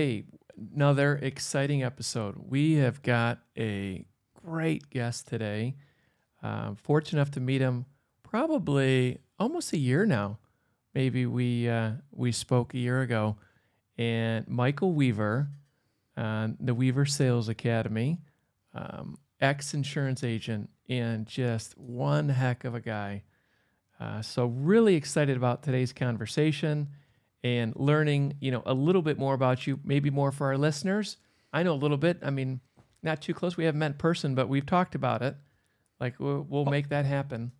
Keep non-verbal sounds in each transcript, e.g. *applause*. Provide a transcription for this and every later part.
Hey, another exciting episode. We have got a great guest today. Um, fortunate enough to meet him probably almost a year now. Maybe we uh, we spoke a year ago, and Michael Weaver, uh, the Weaver Sales Academy, um, ex insurance agent, and just one heck of a guy. Uh, so really excited about today's conversation and learning, you know, a little bit more about you, maybe more for our listeners. I know a little bit. I mean, not too close. We haven't met in person, but we've talked about it. Like we'll, we'll make that happen.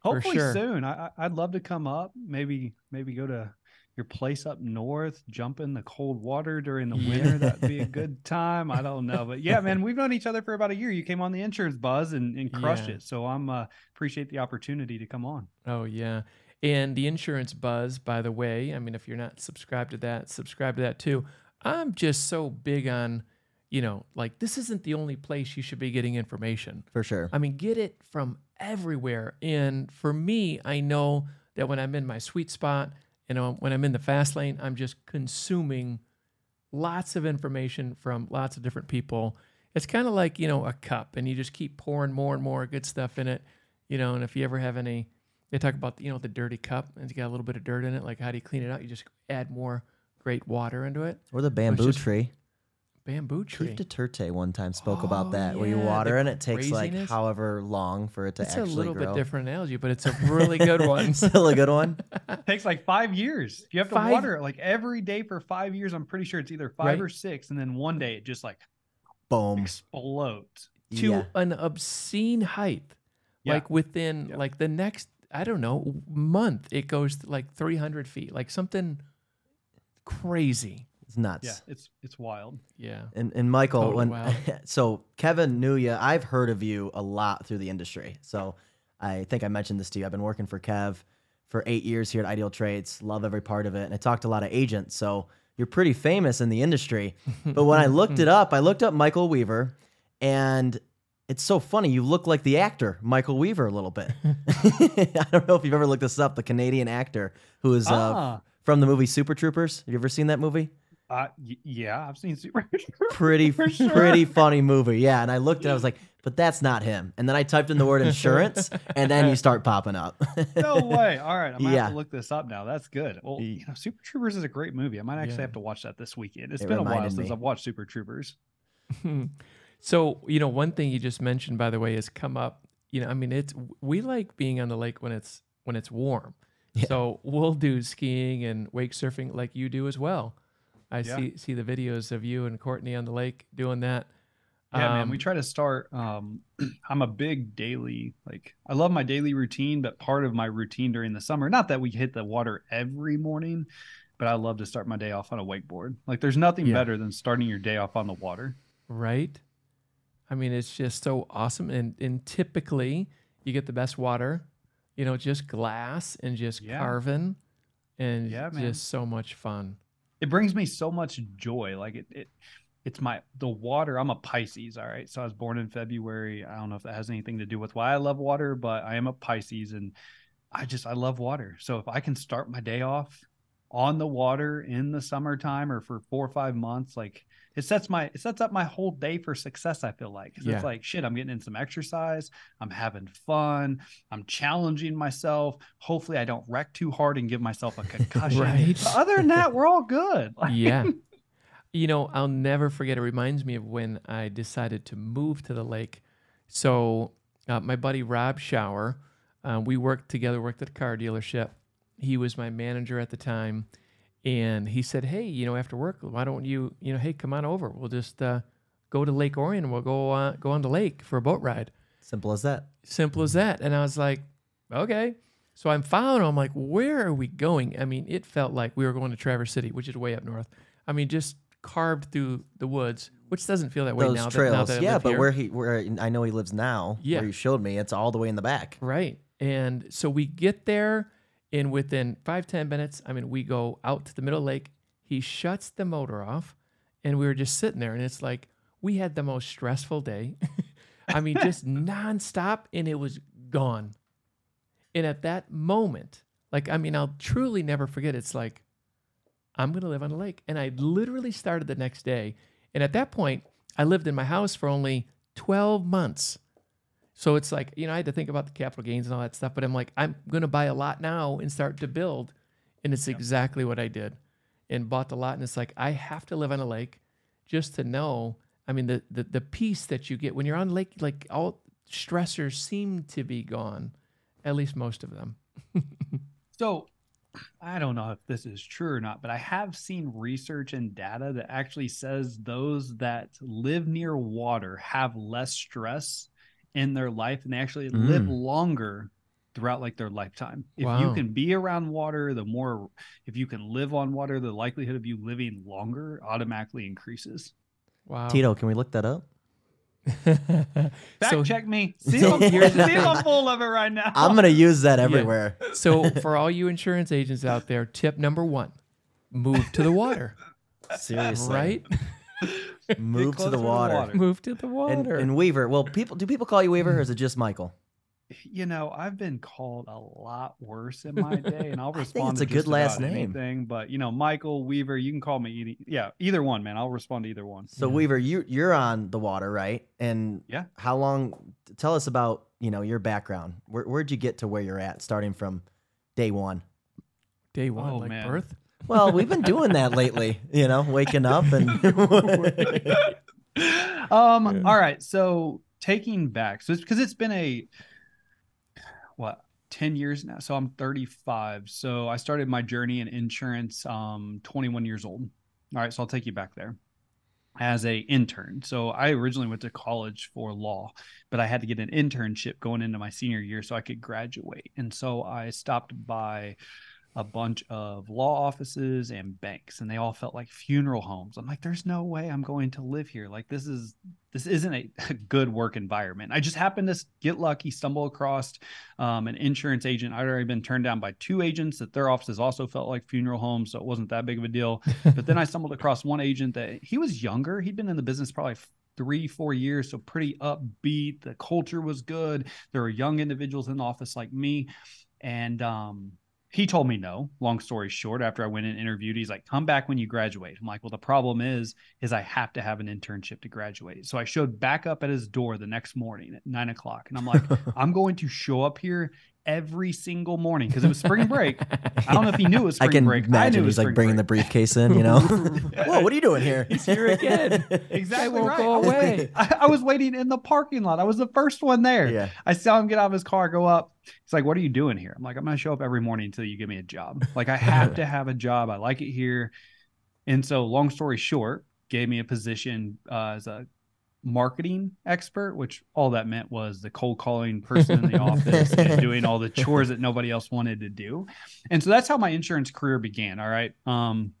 Hopefully sure. soon. I, I'd love to come up. Maybe maybe go to your place up north, jump in the cold water during the winter. *laughs* That'd be a good time. I don't know, but yeah, man, we've known each other for about a year. You came on the insurance buzz and, and crushed Yeah. it. So I'm uh, appreciate the opportunity to come on. Oh yeah. And the insurance buzz, by the way, I mean, if you're not subscribed to that, subscribe to that too. I'm just so big on, you know, like this isn't the only place you should be getting information. for sure. I mean, get it from everywhere. And for me, I know that when I'm in my sweet spot, you know, when I'm in the fast lane, I'm just consuming lots of information from lots of different people. It's kind of like, you know, a cup and you just keep pouring more and more good stuff in it, you know, and if you ever have any they talk about, you know, the dirty cup and it's got a little bit of dirt in it, like how do you clean it out? You just add more great water into it. Or the bamboo just tree. Bamboo tree. Keith Duterte one time spoke Oh, about that, where you water and it takes like however long for it to It's a little grow. bit different analogy, but it's a really good *laughs* one. Still a good one. *laughs* takes like five years. You have to Five- water it like every day for five years. I'm pretty sure it's either five Right. or six, and then one day it just like Boom. explodes. to yeah. an obscene height. Yeah. Like within Yeah. like the next, I don't know, month, it goes like 300 feet, like something crazy. It's nuts. Yeah, it's it's wild. Yeah. And, and Michael, Totally when wild. *laughs* so Kevin knew you, I've heard of you a lot through the industry. So I think I mentioned this to you. I've been working for Kev for eight years here at Ideal Traits. Love every part of it, and I talked to a lot of agents. So you're pretty famous in the industry. *laughs* But when I looked it up, I looked up Michael Weaver, and it's so funny. You look like the actor Michael Weaver a little bit. *laughs* I don't know if you've ever looked this up. The Canadian actor who is uh, Ah. from the movie Super Troopers. Have you ever seen that movie? Uh, y- yeah, I've seen Super. *laughs* Troopers. pretty sure. pretty funny movie. Yeah, and I looked and I was like, *laughs* but that's not him. And then I typed in the word insurance, and then you start popping up. no way. All right, I'm gonna Yeah. have to look this up now. That's good. Well, you know, Super Troopers is a great movie. I might actually Yeah. have to watch that this weekend. It's It been a while reminded since. I've watched Super Troopers. So, you know, one thing you just mentioned, by the way, is come up. You know, I mean, it's we like being on the lake when it's when it's warm. Yeah. So we'll do skiing and wake surfing like you do as well. I Yeah. see see the videos of you and Courtney on the lake doing that. Yeah, man. We Um, try to start. Um, *clears throat* I'm a big daily like. I love my daily routine, but part of my routine during the summer, not that we hit the water every morning, but I love to start my day off on a wakeboard. Like, there's nothing Yeah. better than starting your day off on the water. right? I mean, it's just so awesome. And and typically you get the best water, you know, just glass and just Yeah. carving and Yeah, man. just so much fun. it brings me so much joy like it, it it's my the water i'm a pisces all right so i was born in february i don't know if that has anything to do with why i love water but i am a pisces and i just i love water so if i can start my day off on the water in the summertime or for four or five months like it sets my it sets up my whole day for success i feel like Yeah. it's like shit i'm getting in some exercise i'm having fun i'm challenging myself hopefully i don't wreck too hard and give myself a *laughs* concussion Right. But other than that we're all good *laughs* Like, yeah. You know, I'll never forget. It reminds me of when I decided to move to the lake. So, uh, my buddy Rob Shower, uh, we worked together, worked at a car dealership. He was my manager at the time. And he said, Hey, you know, after work, why don't you, you know, hey, come on over. We'll just uh, go to Lake Orion and we'll go, uh, go on the lake for a boat ride. Simple as that. Simple as that. And I was like, okay. So I'm following. I'm like, where are we going? I mean, it felt like we were going to Traverse City, which is way up north. I mean, just carved through the woods, which doesn't feel that way Those now. trails. That, now that yeah, but here. where he where I know he lives now, Yeah. where you showed me, it's all the way in the back. Right. And so we get there, and within five, 10 minutes, I mean, we go out to the middle lake. He shuts the motor off, and we were just sitting there. And it's like, we had the most stressful day. *laughs* I mean, *laughs* just nonstop, and it was gone. And at that moment, like, I mean, I'll truly never forget. It's like, I'm going to live on a lake. And I literally started the next day. And at that point, I lived in my house for only 12 months. So it's like, you know, I had to think about the capital gains and all that stuff, but I'm like, I'm going to buy a lot now and start to build. And it's exactly what I did and bought the lot. And it's like, I have to live on a lake just to know. I mean, the, the, the peace that you get when you're on lake, like all stressors seem to be gone, at least most of them. *laughs* So I don't know if this is true or not, but I have seen research and data that actually says those that live near water have less stress in their life and they actually live Mm. longer throughout like their lifetime. If Wow. you can be around water, the more if you can live on water, the likelihood of you living longer automatically increases. Wow. Tito, can we look that up? *laughs* Fact so, check me. *laughs* See So if, I'm, here's *laughs* see if. I'm full of it right now. I'm gonna use that everywhere. so for all you insurance agents out there, tip number one, move to the water, Seriously, right? *laughs* Move to the to the water. water. move to the water. and Weaver. Well, people do people call you Weaver, or is it just Michael? you know, I've been called a lot worse in my day, and I'll *laughs* I think respond. it's to a good last name. Anything, but you know, Michael Weaver, you can call me. Either, yeah, either one, man. I'll respond to either one. So Yeah. Weaver, you you're on the water, right? And Yeah. how long? Tell us about you know your background. Where where'd you get to where you're at, starting from day one? Day one, Oh, like man. birth. Well, we've been doing that lately. You know, waking up and *laughs* um. Yeah. All right. So taking back, so it's because it's been a what 10 years now so i'm 35 so i started my journey in insurance um 21 years old all right so i'll take you back there as a intern so i originally went to college for law but i had to get an internship going into my senior year so i could graduate and so i stopped by a bunch of law offices and banks and they all felt like funeral homes. I'm like there's no way i'm going to live here. Like this is this isn't a, *laughs* a good work environment. I just happened to get lucky stumble across um, an insurance agent. I'd already been turned down by two agents that their offices also felt like funeral homes so it wasn't that big of a deal. *laughs* But then i stumbled across one agent that he was younger. He'd been in the business probably three four years so pretty upbeat. The culture was good. There were young individuals in the office like me. And um he told me no long story short after i went and interviewed he's like come back when you graduate. I'm like well the problem is is i have to have an internship to graduate. So i showed back up at his door the next morning at nine o'clock and i'm like *laughs* i'm going to show up here every single morning because it was spring break i don't know if he knew it was I spring can break I knew imagine was he's like bringing break. the briefcase in. You know, *laughs* whoa, what are you doing here? He's here again. *laughs* exactly won't right. go I was away. waiting- *laughs* I, I was waiting in the parking lot i was the first one there yeah, I saw him get out of his car, go up. He's like, "What are you doing here?" I'm like, "I'm gonna show up every morning until you give me a job. Like, I have to have a job. I like it here." And so, long story short, gave me a position uh, as a marketing expert, which all that meant was the cold calling person in the *laughs* office and doing all the chores that nobody else wanted to do. And so that's how my insurance career began. All right. Um,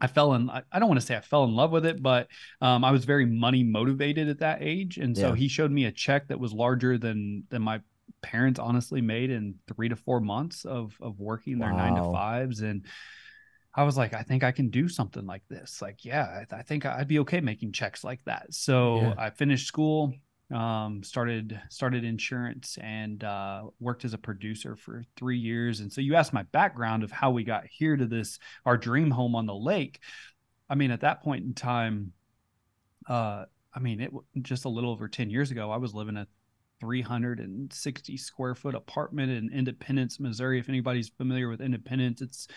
I fell in, I don't want to say I fell in love with it, but um, I was very money motivated at that age. And so Yeah. he showed me a check that was larger than, than my parents honestly made in three to four months of, of working their nine to fives. And I was like, I think I can do something like this. Like, yeah, I, I think I'd be okay making checks like that. So Yeah. I finished school, um, started started insurance, and uh, worked as a producer for three years. And so you asked my background of how we got here to this our dream home on the lake. I mean, at that point in time, uh, I mean, it just a little over ten years ago, I was living a 360 square foot apartment in Independence, Missouri. If anybody's familiar with Independence, it's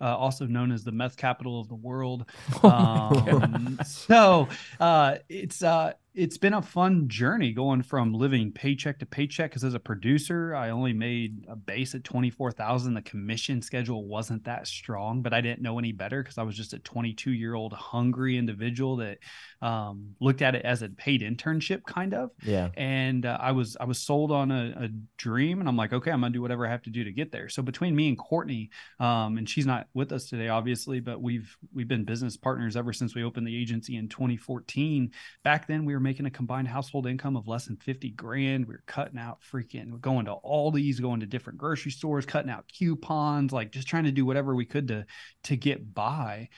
uh, also known as the meth capital of the world. *laughs* Um, so uh, it's uh, it's been a fun journey going from living paycheck to paycheck. Because as a producer, I only made a base at twenty four thousand. The commission schedule wasn't that strong, but I didn't know any better because I was just a twenty two year old hungry individual that um, looked at it as a paid internship, kind of yeah. and uh, I was I was sold on a, a dream, and I'm like, okay, I'm gonna do whatever I have to do to get there. So between me and Courtney, um, and she's not with us today, obviously, but we've we've been business partners ever since we opened the agency in 2014. Back then, we were making a combined household income of less than 50 grand. We were cutting out freaking, we're going to Aldi's, going to different grocery stores, cutting out coupons, like just trying to do whatever we could to to get by.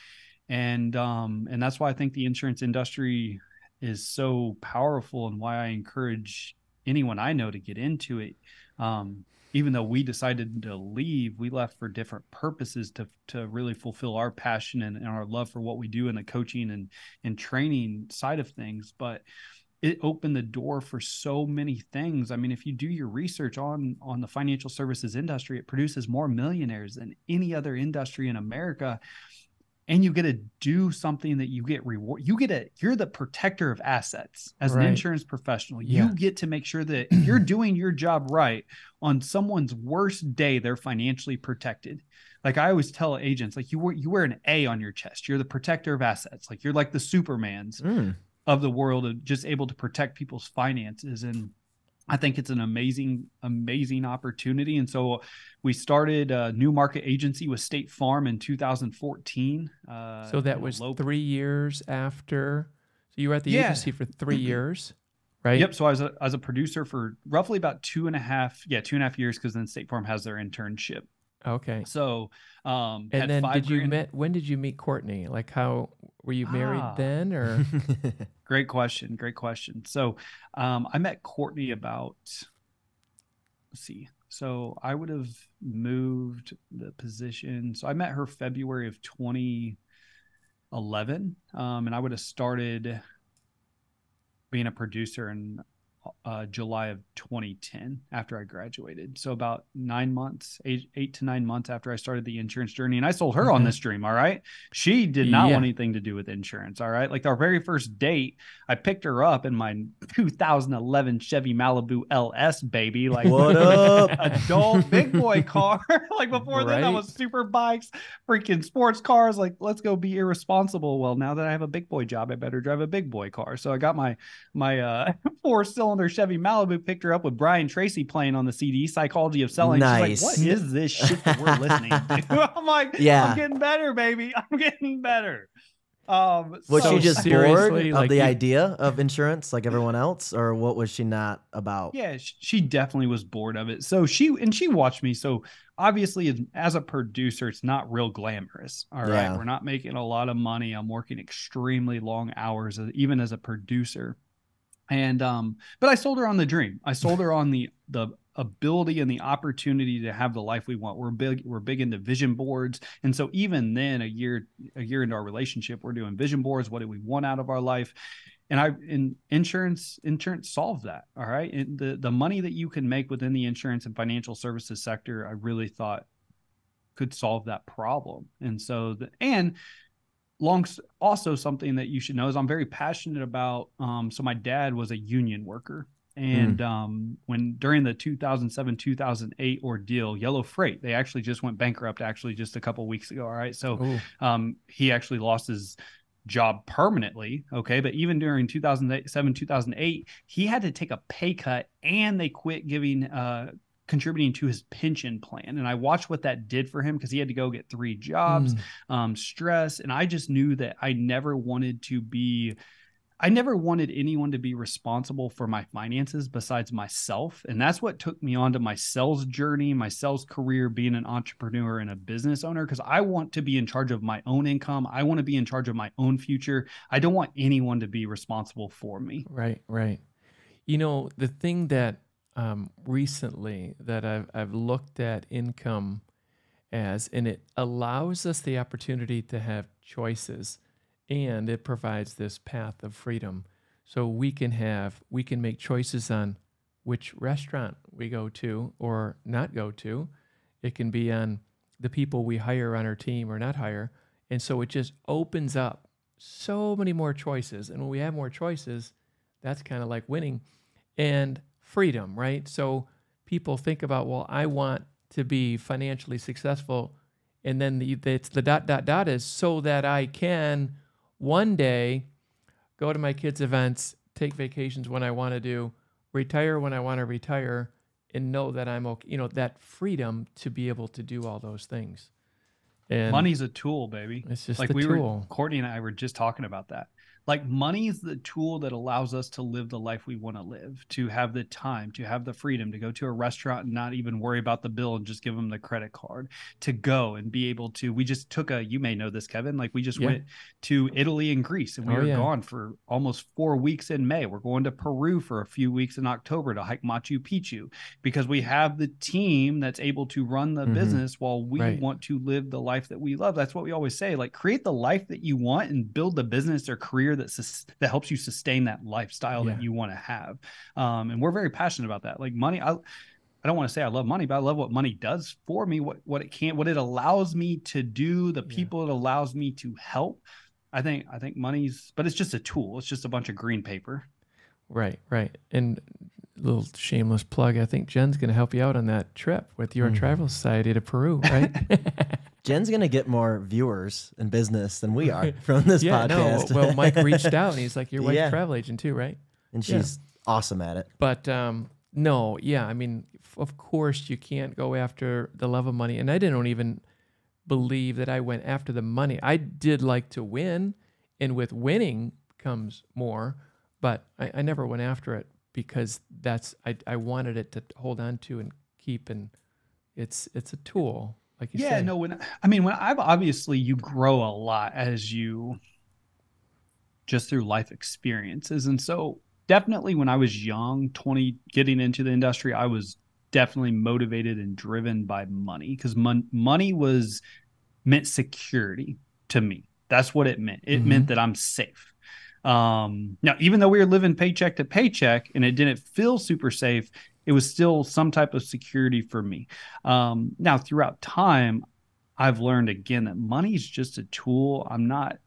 And um, and that's why I think the insurance industry is so powerful and why I encourage anyone I know to get into it. Um, even though we decided to leave, we left for different purposes to to really fulfill our passion and, and our love for what we do in the coaching and and training side of things. But it opened the door for so many things. I mean, if you do your research on on the financial services industry, it produces more millionaires than any other industry in America. And you get to do something that you get reward. You get a you're the protector of assets as Right. an insurance professional. Yeah. You get to make sure that if *clears throat* you're doing your job right on someone's worst day, they're financially protected. Like I always tell agents, like you wear you wear an A on your chest. You're the protector of assets. Like you're like the Supermans Mm. of the world of just able to protect people's finances and i think it's an amazing amazing opportunity and so we started a new market agency with state farm in 2014 uh, So that was three years after. So you were at the Yeah. agency for three years, right? Yep. So I was a, I was a producer for roughly about two and a half, yeah, two and a half years because then State Farm has their internship. Okay. So, um, And had then five did you grand- met? When did you meet Courtney? Like how were you married Ah. then, or *laughs* Great question. Great question. So um, I met Courtney about, let's see. So I would have moved the position. So I met her February of 2011. Um, and I would have started being a producer in uh, July of 2010 after I graduated. So about nine months, eight, eight to nine months after I started the insurance journey. And I sold her on this dream. All right. She did not Yeah. want anything to do with insurance. All right. Like our very first date, I picked her up in my 2011 Chevy Malibu LS, baby. Like What *laughs* up? adult big boy car. *laughs* like before then, I was super bikes, freaking sports cars. Like, let's go be irresponsible. Well, now that I have a big boy job, I better drive a big boy car. So I got my my uh *laughs* four cylinder Chevy Malibu, picked her up with Brian Tracy playing on the CD, Psychology of Selling. Nice. She's like, what is this shit that we're listening *laughs* to? *laughs* I'm like, Yeah. I'm getting better, baby. *laughs* I'm getting better. Um, Was so- she just bored of like the you- idea of insurance like everyone else, or what was she not about? Yeah, she definitely was bored of it. So she and she watched me. So obviously, as, as a producer, it's not real glamorous. All right, Yeah. we're not making a lot of money. I'm working extremely long hours, uh, even as a producer. And um, but I sold her on the dream. I sold her on the the ability and the opportunity to have the life we want. We're big. We're big into vision boards, and so even then, a year a year into our relationship, we're doing vision boards. What do we want out of our life? and I in insurance insurance solved that. All right, and the the money that you can make within the insurance and financial services sector, I really thought could solve that problem. And so the and long also something that you should know is I'm very passionate about. Um, so my dad was a union worker. And um, when during the 2007 2008 ordeal, Yellow Freight, they actually just went bankrupt actually just a couple weeks ago. All right. So um, he actually lost his job permanently. Okay. But even during 2007, 2008, he had to take a pay cut and they quit giving, uh, contributing to his pension plan. And I watched what that did for him because he had to go get three jobs, mm, um, stress. And I just knew that I never wanted to be. I never wanted anyone to be responsible for my finances besides myself. And that's what took me onto my sales journey, my sales career, being an entrepreneur and a business owner, because I want to be in charge of my own income. I want to be in charge of my own future. I don't want anyone to be responsible for me. right, right. You know, the thing that um, recently that I've I've looked at income as, and it allows us the opportunity to have choices, and it provides this path of freedom. So we can have we can make choices on which restaurant we go to or not go to. It can be on the people we hire on our team or not hire. And so it just opens up so many more choices. And when we have more choices, that's kind of like winning and freedom, right? So people think about, well, I want to be financially successful. And then the, it's the dot, dot, dot is so that I can one day go to my kids' events, take vacations when I want to do, retire when I want to retire, and know that I'm okay, you know, that freedom to be able to do all those things. And Money's a tool, baby. It's just like we tool. were Courtney and I were just talking about that. Like money is the tool that allows us to live the life we want to live, to have the time, to have the freedom to go to a restaurant and not even worry about the bill and just give them the credit card, to go and be able to. We just took a, you may know this, Kevin, like we just Yeah. went to Italy and Greece and we Oh, were yeah. gone for almost four weeks in May. We're going to Peru for a few weeks in October to hike Machu Picchu because we have the team that's able to run the Mhm. business while we Right. want to live the life that we love. That's what we always say. Like create the life that you want and build the business or career that sus- that helps you sustain that lifestyle Yeah. that you want to have. Um, and we're very passionate about that. Like money, I I don't want to say I love money, but I love what money does for me, what what it can, what it allows me to do, the Yeah. people it allows me to help. I think I think money's, but it's just a tool. It's just a bunch of green paper. Right, right. And little shameless plug. I think Jen's going to help you out on that trip with your Mhm. travel society to Peru, right? *laughs* Jen's gonna get more viewers and business than we are *laughs* from this yeah, podcast. no. Well, Mike *laughs* reached out and he's like, "Your wife's Yeah. a travel agent too, right?" and yeah. she's awesome at it. But um, no, yeah, I mean, f- of course you can't go after the love of money, and I didn't even believe that I went after the money. I did like to win, and with winning comes more, but I, I never went after it because that's I, I wanted it to hold on to and keep, and it's it's a tool, like you yeah say. no when i mean when i've obviously you grow a lot as you just through life experiences and so definitely when i was young 20 getting into the industry i was definitely motivated and driven by money because mon- money was meant security to me that's what it meant it Mhm. meant that i'm safe um now even though we were living paycheck to paycheck and it didn't feel super safe it was still some type of security for me um, now, throughout time, I've learned again that money is just a tool. I'm not.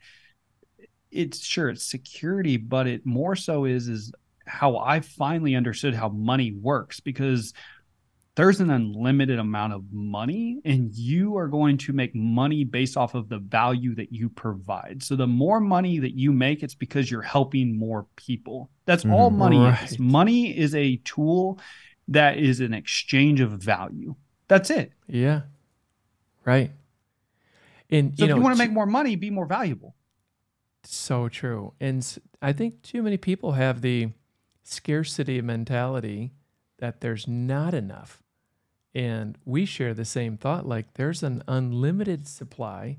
It's sure it's security, but it more so is is how I finally understood how money works because there's an unlimited amount of money and you are going to make money based off of the value that you provide. So the more money that you make it's because you're helping more people. That's all Mhm. money Right. is. Money is a tool that is an exchange of value. That's it. Yeah, right. And So you if know, you want to make more money, be more valuable. So true. And I think too many people have the scarcity mentality that there's not enough. And we share the same thought like there's an unlimited supply,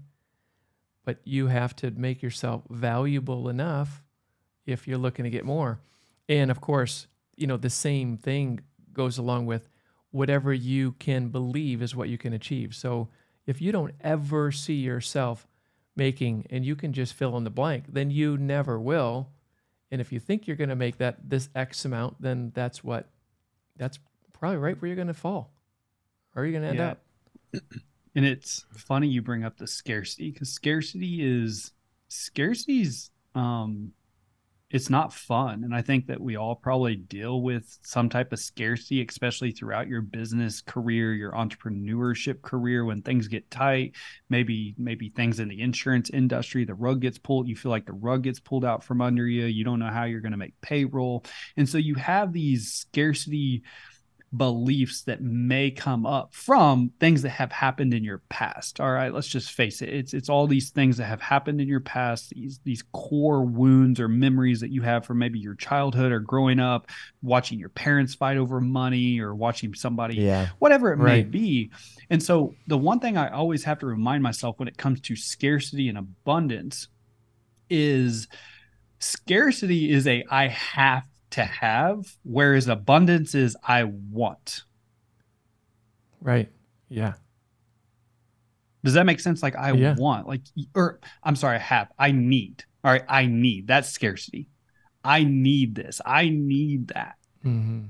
but you have to make yourself valuable enough if you're looking to get more. And of course, you know, the same thing goes along with whatever you can believe is what you can achieve. So if you don't ever see yourself making and you can just fill in the blank, then you never will. And if you think you're going to make that this X amount, then that's what that's probably right where you're going to fall. Where are you're going to end Yeah. up. *clears throat* And it's funny you bring up the scarcity because scarcity is scarcity's um it's not fun. And I think that we all probably deal with some type of scarcity, especially throughout your business career, your entrepreneurship career, when things get tight, maybe, maybe things in the insurance industry, the rug gets pulled, you feel like the rug gets pulled out from under you. You don't know how you're going to make payroll. And so you have these scarcity beliefs that may come up from things that have happened in your past. All right, let's just face it. It's it's all these things that have happened in your past, these these core wounds or memories that you have from maybe your childhood or growing up, watching your parents fight over money or watching somebody Yeah. whatever it may be. And so the one thing I always have to remind myself when it comes to scarcity and abundance is scarcity is a I have to have, whereas abundance is I want. Right. Yeah. Does that make sense? Like I Yeah. want, like, or I'm sorry, I have, I need. All right, I need. That's scarcity. I need this. I need that. hmm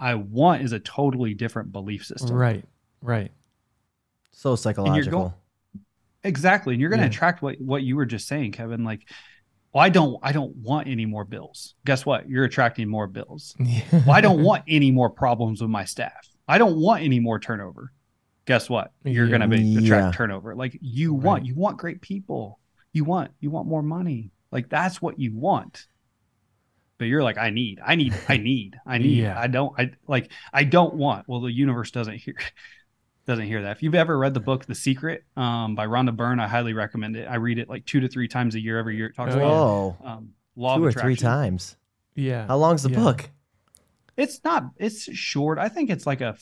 I want is a totally different belief system. Right. Right. So psychological. going- Exactly. And you're going to Yeah. attract what, what you were just saying, Kevin. Like, well, I don't, I don't want any more bills. Guess what? You're attracting more bills. Well, I don't want any more problems with my staff. I don't want any more turnover. Guess what? You're Yeah. going to be attract Yeah. turnover. Like you want, Right. you want great people. You want, you want more money. Like that's what you want. But you're like, I need, I need, I need, I need. Yeah. I don't, I like, I don't want. Well, the universe doesn't hear. Doesn't hear that. If you've ever read the book The Secret um, by Rhonda Byrne, I highly recommend it. I read it like two to three times a year. Every year it talks Oh, about Whoa. um, law Two of or attraction. three times. Yeah. How long's the Yeah. book? It's not. It's short. I think it's like a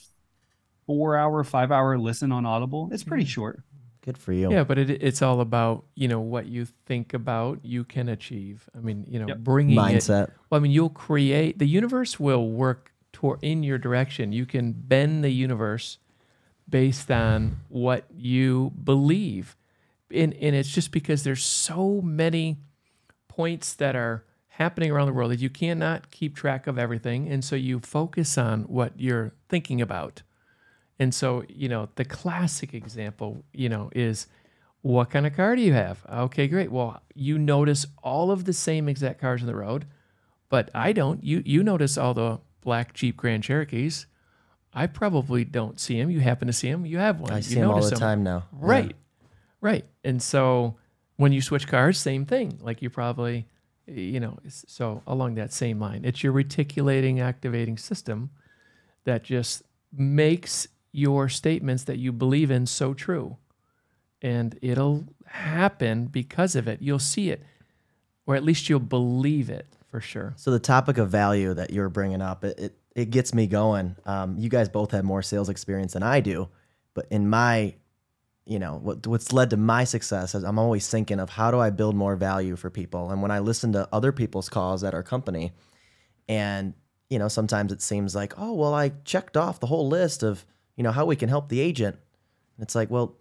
four-hour, five-hour listen on Audible. It's pretty short. Good for you. Yeah, but it, it's all about you know what you think about, you can achieve. I mean, you know, Yep. bringing it. Mindset. Well, I mean, you'll create the universe will work toward in your direction. You can bend the universe based on what you believe, and and it's just because there's so many points that are happening around the world that you cannot keep track of everything, and so you focus on what you're thinking about. And so, you know, the classic example, you know, is what kind of car do you have? Okay, great. Well, you notice all of the same exact cars on the road, but I don't. You you notice all the black Jeep Grand Cherokees. I probably don't see them. You happen to see them. You have one. I you see them all the time now. Yeah. Right. Right. And so when you switch cars, same thing. Like you probably, you know, so along that same line, it's your reticular activating system that just makes your statements that you believe in so true. And it'll happen because of it. You'll see it, or at least you'll believe it for sure. So the topic of value that you're bringing up, it it, it gets me going. Um, you guys both have more sales experience than I do, but in my, you know, what what's led to my success is I'm always thinking of how do I build more value for people. And when I listen to other people's calls at our company, and you know, sometimes it seems like, oh well, I checked off the whole list of you know how we can help the agent. And it's like, well,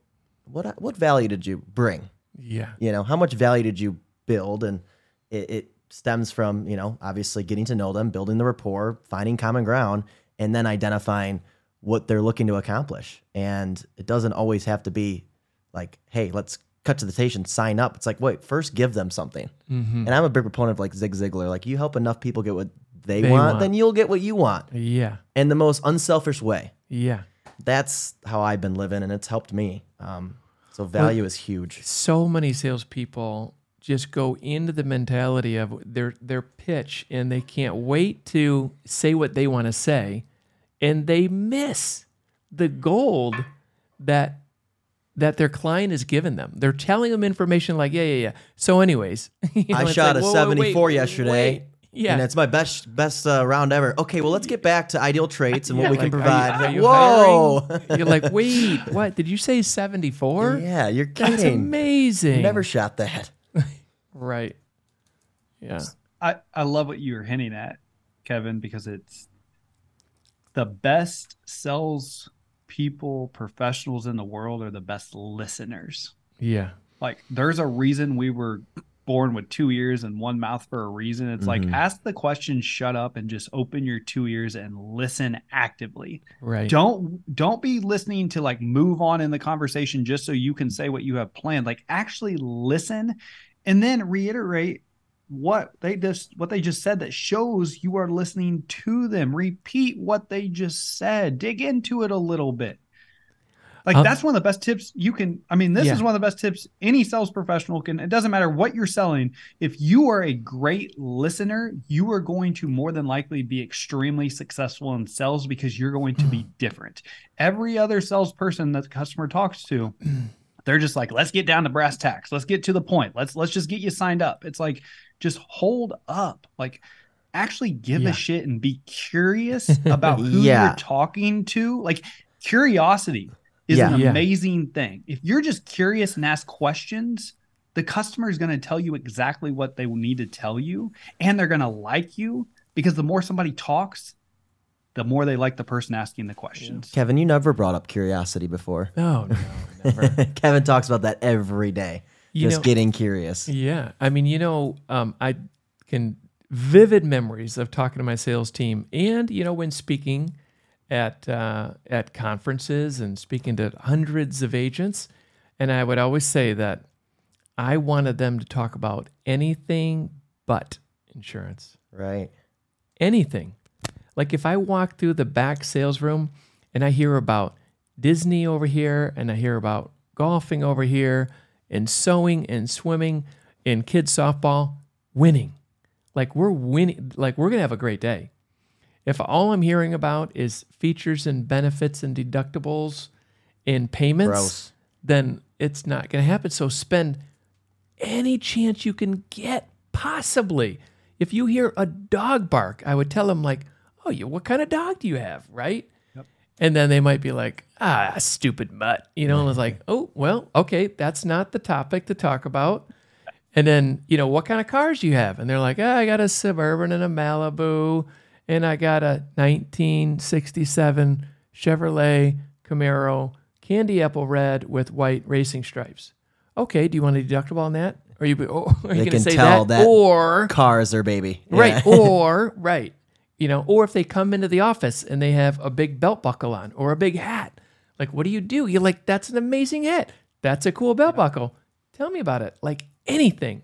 what what value did you bring? Yeah. you know how much value did you build and it, it stems from you know obviously getting to know them building the rapport finding common ground and then identifying what they're looking to accomplish and it doesn't always have to be like hey let's cut to the chase and sign up it's like wait first give them something Mm-hmm. and i'm a big proponent of like zig ziglar like you help enough people get what they, They want, want. then you'll get what you want Yeah. in the most unselfish way Yeah. that's how i've been living and it's helped me um, so value is huge so many salespeople just go into the mentality of their their pitch and they can't wait to say what they want to say and they miss the gold that that their client has given them. They're telling them information like, yeah, yeah, yeah. So, anyways, *laughs* you know, I shot like, a whoa, whoa, wait, 74 yesterday. wait. Yeah. And it's my best best uh, round ever. Okay, well let's get back to ideal traits and what Yeah, we can provide. Are you, are you Whoa! hiring? You're like, *laughs* wait, what? Did you say 74? yeah, you're That's kidding. amazing. Never shot that. Right. Yeah. I, I love what you're hinting at, Kevin, because it's the best sales people, professionals in the world are the best listeners. Yeah. Like there's a reason we were born with two ears and one mouth for a reason. It's like Mhm. ask the question, shut up, and just open your two ears and listen actively. Right. Don't don't be listening to like move on in the conversation just so you can say what you have planned. Like actually listen and then reiterate what they just what they just said that shows you are listening to them. Repeat what they just said. Dig into it a little bit. Like Um, that's one of the best tips you can. I mean, this Yeah. is one of the best tips any sales professional can. It doesn't matter what you're selling. If you are a great listener, you are going to more than likely be extremely successful in sales because you're going to be different. Every other salesperson that the customer talks to, *clears throat* they're just like, let's get down to brass tacks. Let's get to the point. Let's let's just get you signed up. It's like, just hold up. Like actually give Yeah. a shit and be curious *laughs* about who Yeah. you're talking to. Like curiosity is Yeah. an amazing thing. If you're just curious and ask questions, the customer is going to tell you exactly what they need to tell you, and they're going to like you because the more somebody talks, the more they like the person asking the questions. Kevin, you never brought up curiosity before. No, no, *laughs* never. *laughs* Kevin talks about that every day. You just know- getting curious. Yeah. I mean, you know, um, I can vivid memories of talking to my sales team and, you know, when speaking at uh, at conferences and speaking to hundreds of agents. And I would always say that I wanted them to talk about anything but insurance. Right. anything. Like if I walk through the back sales room and I hear about Disney over here and I hear about golfing over here and sewing and swimming and kids softball, winning. Like we're winning, like we're going to have a great day. If all I'm hearing about is features and benefits and deductibles in payments, Gross. then it's not going to happen. So spend any chance you can get, possibly. If you hear a dog bark, I would tell them like, "Oh, you, what kind of dog do you have?" Right? Yep. And then they might be like, "Ah, stupid mutt," you know. And it's like, *laughs* "Oh, well, okay, that's not the topic to talk about." And then, you know, what kind of cars do you have? And they're like, oh, I got a Suburban and a Malibu, and I got a 1967 Chevrolet Camaro candy apple red with white racing stripes. Okay, do you want a deductible on that? Or are you, or *laughs* are you going to can say tell that? that- Or, Cars are baby. right, *laughs* or, right, you know, or if they come into the office and they have a big belt buckle on or a big hat, like, what do you do? You're like, that's an amazing hat. That's a cool belt buckle. Tell me about it. Like anything.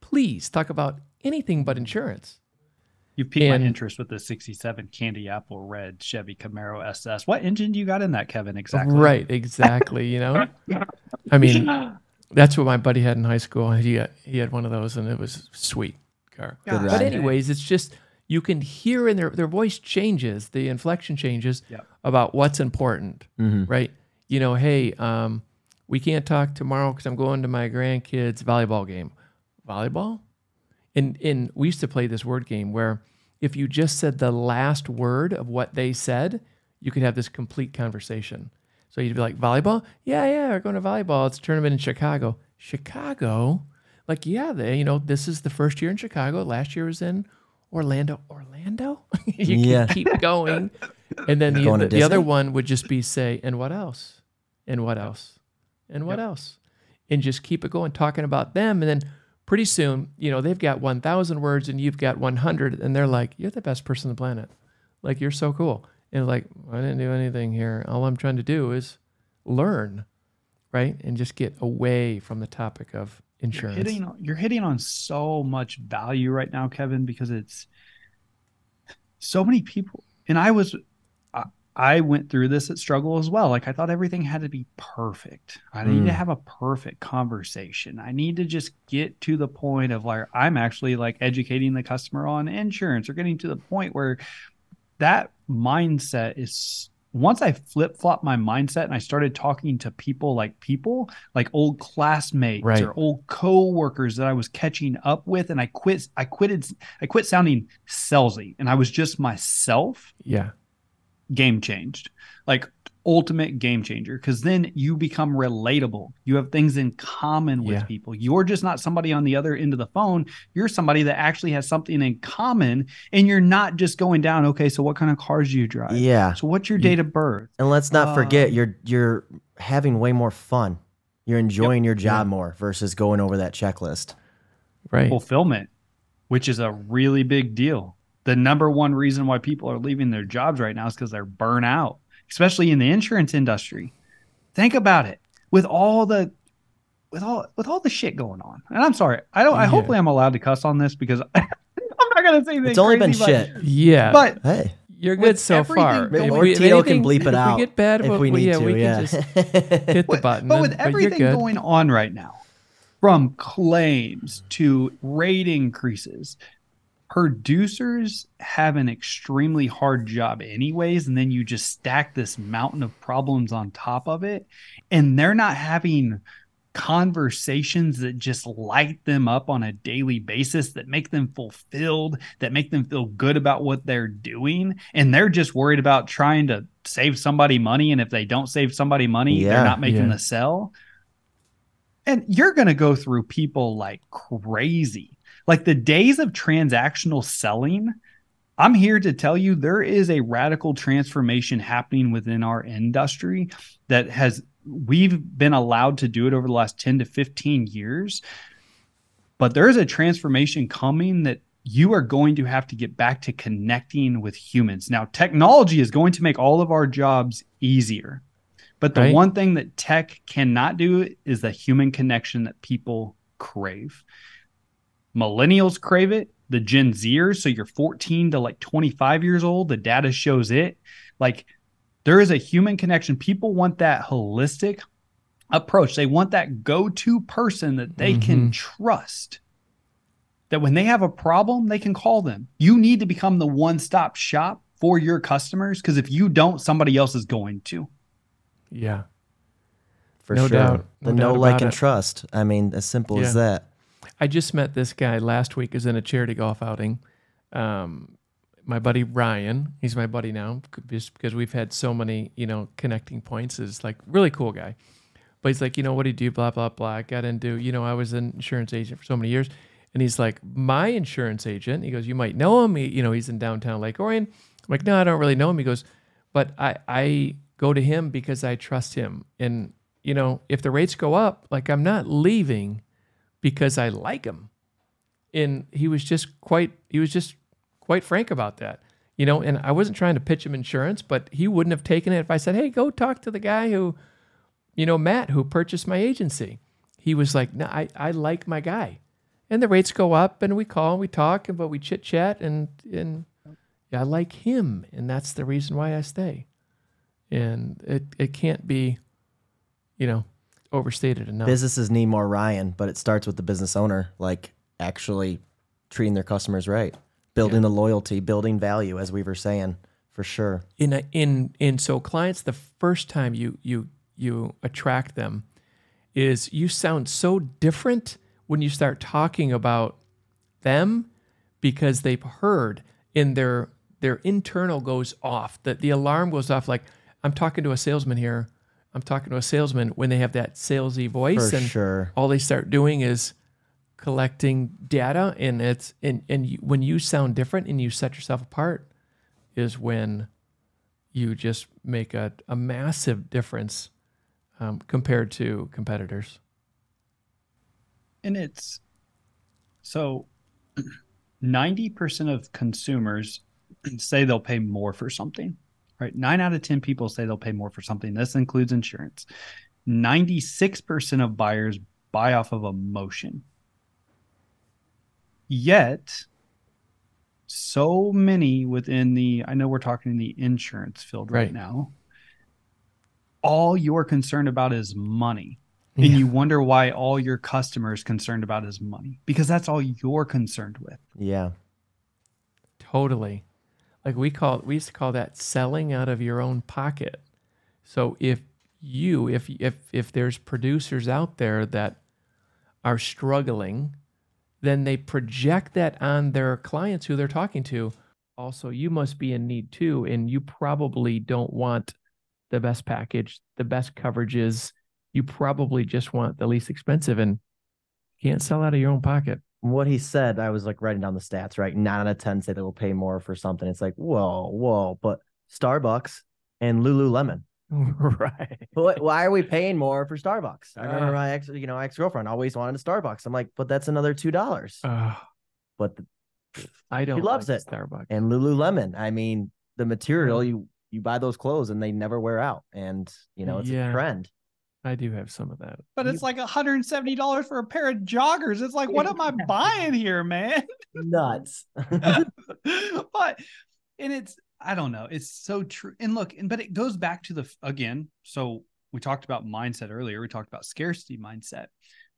Please talk about anything but insurance. You piqued And- my interest with the 67 Candy Apple Red Chevy Camaro SS. What engine do you got in that, Kevin? Exactly. Right, exactly. You know, *laughs* I mean, that's what my buddy had in high school. He got, he had one of those, and it was sweet car. Gosh, But ride. anyways, it's just you can hear in their their voice changes, the inflection changes Yep. about what's important, Mhm. right? You know, hey, um, we can't talk tomorrow because I'm going to my grandkids' volleyball game. Volleyball, and and we used to play this word game where if you just said the last word of what they said, you could have this complete conversation. So you'd be like, volleyball? Yeah, yeah, we're going to volleyball. It's a tournament in Chicago. Chicago? Like, yeah, they, you know, this is the first year in Chicago. Last year was in Orlando. Orlando? *laughs* you Yeah. can keep going. And then the, Going the, the other one would just be say, and what else? And what else? And what Yep. else? And just keep it going, talking about them. And then pretty soon, you know, they've got 1,000 words and you've got 100. And they're like, you're the best person on the planet. Like, you're so cool. And like, I didn't do anything here. All I'm trying to do is learn, right? And just get away from the topic of You're insurance. hitting, on- you're hitting on so much value right now, Kevin, because it's so many people. And I was, I, I went through this at struggle as well. Like I thought everything had to be perfect. I need to Mm. have a perfect conversation. I need to just get to the point of like I'm actually like educating the customer on insurance or getting to the point where that mindset is once I flip flop my mindset and I started talking to people like people, like old classmates Right. or old co-workers that I was catching up with, and I quit. I quitted. I quit sounding salesy, and I was just myself. yeah. Game changed, like ultimate game changer. Because then you become relatable. You have things in common with Yeah. people. You're just not somebody on the other end of the phone. You're somebody that actually has something in common, and you're not just going down. Okay, so what kind of cars do you drive? Yeah. So what's your You- date of birth? And let's not forget Um, you're you're having way more fun. You're enjoying your job more versus going over that checklist. Right. fulfillment, which is a really big deal. The number one reason why people are leaving their jobs right now is because they're burnt out, especially in the insurance industry. Think about it. With all the with all with all the shit going on. And I'm sorry. I don't I Yeah. hopefully I'm allowed to cuss on this because *laughs* I'm not gonna say anything. It's only been but- shit. yeah. But Hey, You're with good so far. going- If or we- if Tito can bleep it if out we get bad, if well, we need yeah, to. we yeah. can just *laughs* hit the button. but with but you're everything good. going on right now, from claims to rate increases, producers have an extremely hard job, anyways. And then you just stack this mountain of problems on top of it, and they're not having conversations that just light them up on a daily basis that make them fulfilled that make them feel good about what they're doing and they're just worried about trying to save somebody money and if they don't save somebody money Yeah, they're not making yeah. the sell and you're going to go through people like crazy like the days of transactional selling I'm here to tell you there is a radical transformation happening within our industry that has we've been allowed to do it over the last 10 to 15 years. But there is a transformation coming that you are going to have to get back to connecting with humans. Now, technology is going to make all of our jobs easier. But the Right. one thing that tech cannot do is the human connection that people crave. Millennials crave it. The Gen Zers, so you're 14 to like 25 years old, the data shows it. Like there is a human connection. People want that holistic approach. They want that go to person that they can mm-hmm. trust. That when they have a problem, they can call them. You need to become the one stop shop for your customers because if you don't, somebody else is going to. Yeah. for No sure. doubt. The No no, doubt like, and it. trust. I mean, as simple Yeah. as that. I just met this guy last week. Is in a charity golf outing. Um, my buddy Ryan, he's my buddy now, just because we've had so many, you know, connecting points. Is like really cool guy, but he's like, you know, what do you do? Blah blah blah. I got into, you know, I was an insurance agent for so many years, and he's like, my insurance agent. He goes, you might know him. He, you know, he's in downtown Lake Orion. I'm like, no, I don't really know him. He goes, but I I go to him because I trust him, and you know, if the rates go up, like I'm not leaving because I like him. And he was just quite he was just quite frank about that. You know, and I wasn't trying to pitch him insurance, but he wouldn't have taken it if I said, "Hey, go talk to the guy who you know, Matt who purchased my agency." He was like, "No, I I like my guy." And the rates go up and we call and we talk and but we chit-chat and and I like him and that's the reason why I stay. And it it can't be you know, overstated enough. Businesses need more Ryan, but it starts with the business owner, like actually treating their customers right, building the loyalty, building value, as we were saying, for sure. in a, in in so clients the first time you you you attract them is you sound so different when you start talking about them because they've heard in their their internal goes off that the alarm goes off like I'm talking to a salesman here I'm talking to a salesman when they have that salesy voice For and sure. all they start doing is collecting data and it's and and you, when you sound different and you set yourself apart is when you just make a, a massive difference um, compared to competitors and it's so *clears throat* 90% of consumers say they'll pay more for something right 9 out of 10 people say they'll pay more for something this includes insurance 96% of buyers buy off of emotion yet so many within the i know we're talking in the insurance field right, Right. now all you're concerned about is money and Yeah. you wonder why all your customers concerned about is money because that's all you're concerned with Yeah. Totally. Like we call we used to call that selling out of your own pocket. So if you if if if there's producers out there that are struggling, then they project that on their clients who they're talking to. Also, you must be in need too and you probably don't want the best package, the best coverages. You probably just want the least expensive and can't sell out of your own pocket. What he said, I was like writing down the stats, right? Nine out of 10 say they will pay more for something. It's like, whoa, whoa. But Starbucks and Lululemon. *laughs* right. But why are we paying more for Starbucks? I remember Ah. my ex, you know, ex girlfriend always wanted a Starbucks. I'm like, but that's another two dollars. Uh, But the, I don't. He loves like it. Starbucks. and Lululemon, I mean, the material you you buy those clothes and they never wear out, and you know it's Yeah. a trend. I do have some of that. but it's like $170 for a pair of joggers it's like what am i *laughs* buying here man Nuts. *laughs* *laughs* but and it's I don't know. It's so true. And look, and but it goes back to the again. So we talked about mindset earlier. We talked about scarcity mindset.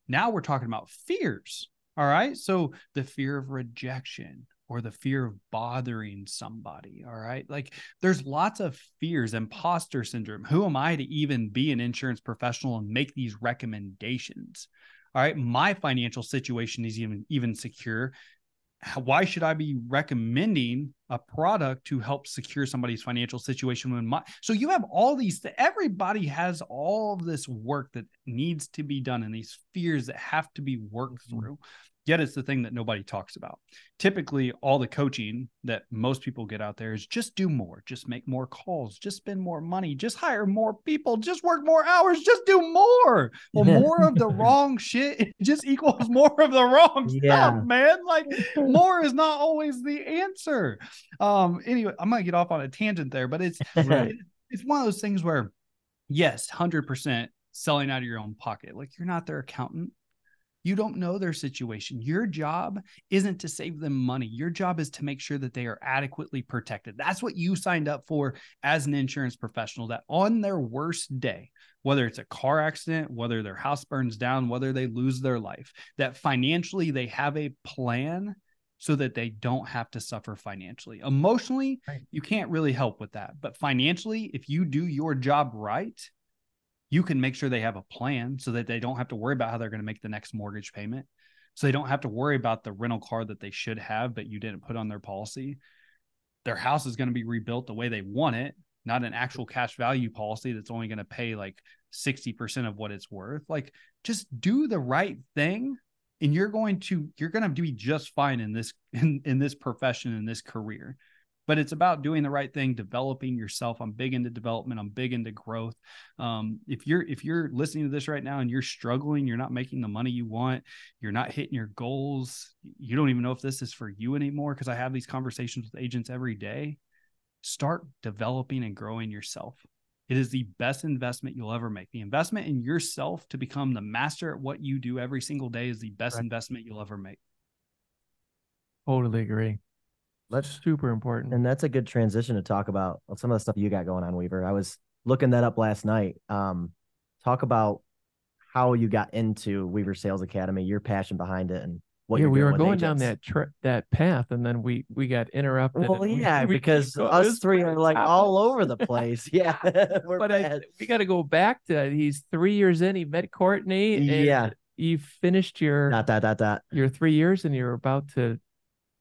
Now we're talking about fears. All right. So the fear of rejection or the fear of bothering somebody. All right. Like there's lots of fears, imposter syndrome. Who am I to even be an insurance professional and make these recommendations? All right. My financial situation is even even secure why should I be recommending a product to help secure somebody's financial situation when my so you have all these everybody has all of this work that needs to be done and these fears that have to be worked Mhm. through yet it's the thing that nobody talks about typically all the coaching that most people get out there is just do more just make more calls just spend more money just hire more people just work more hours just do more well more of the *laughs* wrong shit it *laughs* just equals more of the wrong Yeah. stuff man like *laughs* more is not always the answer. Um, anyway, I'm gonna get off on a tangent there, but it's Right. it's one of those things where, yes, hundred percent selling out of your own pocket. Like you're not their accountant. You don't know their situation. Your job isn't to save them money. Your job is to make sure that they are adequately protected. That's what you signed up for as an insurance professional. That on their worst day, whether it's a car accident, whether their house burns down, whether they lose their life, that financially they have a plan so that they don't have to suffer financially. Emotionally, Right. you can't really help with that. But financially, if you do your job right, you can make sure they have a plan so that they don't have to worry about how they're going to make the next mortgage payment. So they don't have to worry about the rental car that they should have, but you didn't put on their policy. Their house is going to be rebuilt the way they want it, not an actual cash value policy that's only going to pay like 60% of what it's worth. Like just do the right thing and you're going to you're going to be just fine in this in, in this profession in this career but it's about doing the right thing developing yourself i'm big into development i'm big into growth um, if you're if you're listening to this right now and you're struggling you're not making the money you want you're not hitting your goals you don't even know if this is for you anymore because i have these conversations with agents every day start developing and growing yourself it is the best investment you'll ever make. The investment in yourself to become the master at what you do every single day is the best right. investment you'll ever make. Totally agree. That's super important. And that's a good transition to talk about some of the stuff you got going on, Weaver. I was looking that up last night. Um, talk about how you got into Weaver Sales Academy, your passion behind it, and what yeah, we were going agents. down that tra- that path, and then we we got interrupted. Well, yeah, we, because *laughs* we us three are like all over the *laughs* place. *laughs* Yeah, but I, we got to go back to he's three years in. He met Courtney. yeah, you finished your dot dot dot dot your three years, and you're about to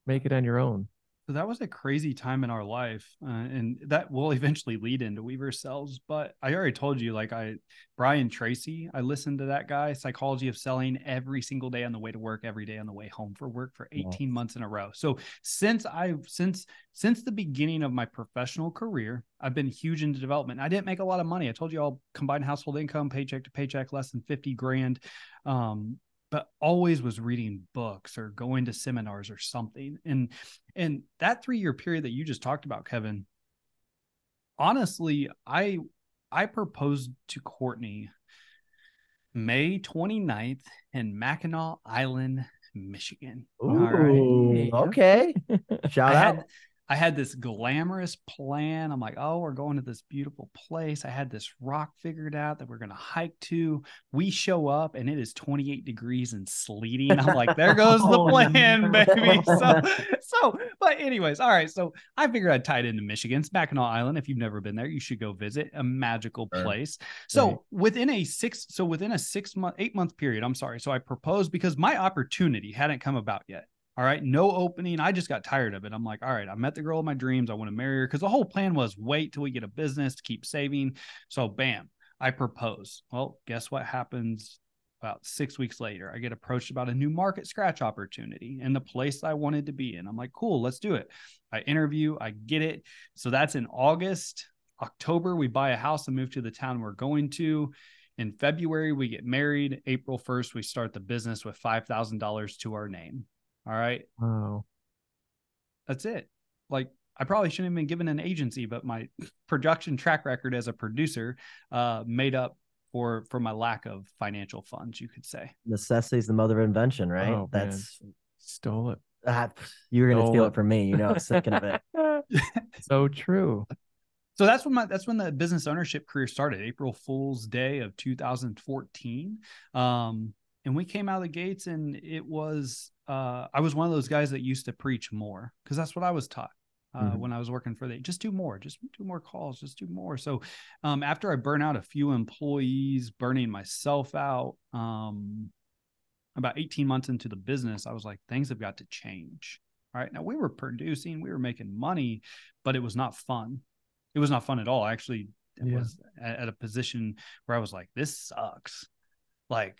make it on your own. So that was a crazy time in our life, uh, and that will *laughs* eventually lead into Weaver Sales. But I already told you, like I, Brian Tracy, I listened to that guy, Psychology of Selling, every single day on the way to work, every day on the way home for work for 18 months in a row. So since I've since since the beginning of my professional career, I've been huge into development. I didn't make a lot of money. I told you all combined household income, paycheck to paycheck, less than 50 grand. Um, but always was reading books or going to seminars or something. And and that 3-year period that you just talked about, Kevin, honestly, I I proposed to Courtney May 29th in Mackinac Island, Michigan. Ooh, okay. *laughs* Shout I out. Had, I had this glamorous plan. I'm like, oh, we're going to this beautiful place. I had this rock figured out that we're going to hike to. We show up and it is 28 degrees and sleeting. I'm like, there *laughs* goes the oh, plan, baby. *laughs* So, so, but anyways, all right. So I figured I'd tie it into Michigan. It's Mackinac Island. If you've never been there, you should go visit. A magical place. So right. within a six, so within a six month, eight month period, I'm sorry. So I proposed because my opportunity hadn't come about yet. All right, no opening. I just got tired of it. I'm like, all right, I met the girl of my dreams. I want to marry her because the whole plan was wait till we get a business to keep saving. So, bam, I propose. Well, guess what happens about six weeks later? I get approached about a new market scratch opportunity in the place I wanted to be in. I'm like, cool, let's do it. I interview, I get it. So that's in August. October, we buy a house and move to the town we're going to. In February, we get married. April 1st, we start the business with $5,000 to our name. All right. Oh. That's it. Like I probably shouldn't have been given an agency, but my production track record as a producer uh, made up for for my lack of financial funds, you could say. Necessity is the mother of invention, right? Oh, That's man. stole it. Uh, you were gonna stole steal it. it from me. You know, I'm thinking of it. *laughs* *laughs* so true. So that's when my that's when the business ownership career started. April Fool's Day of 2014. Um, and we came out of the gates and it was uh, i was one of those guys that used to preach more because that's what i was taught uh, mm-hmm. when i was working for the just do more just do more calls just do more. So um, after i burn out a few employees burning myself out um, about 18 months into the business i was like things have got to change all right? Now we were producing we were making money but it was not fun. It was not fun at all. I actually yeah. was at, at a position where i was like this sucks. Like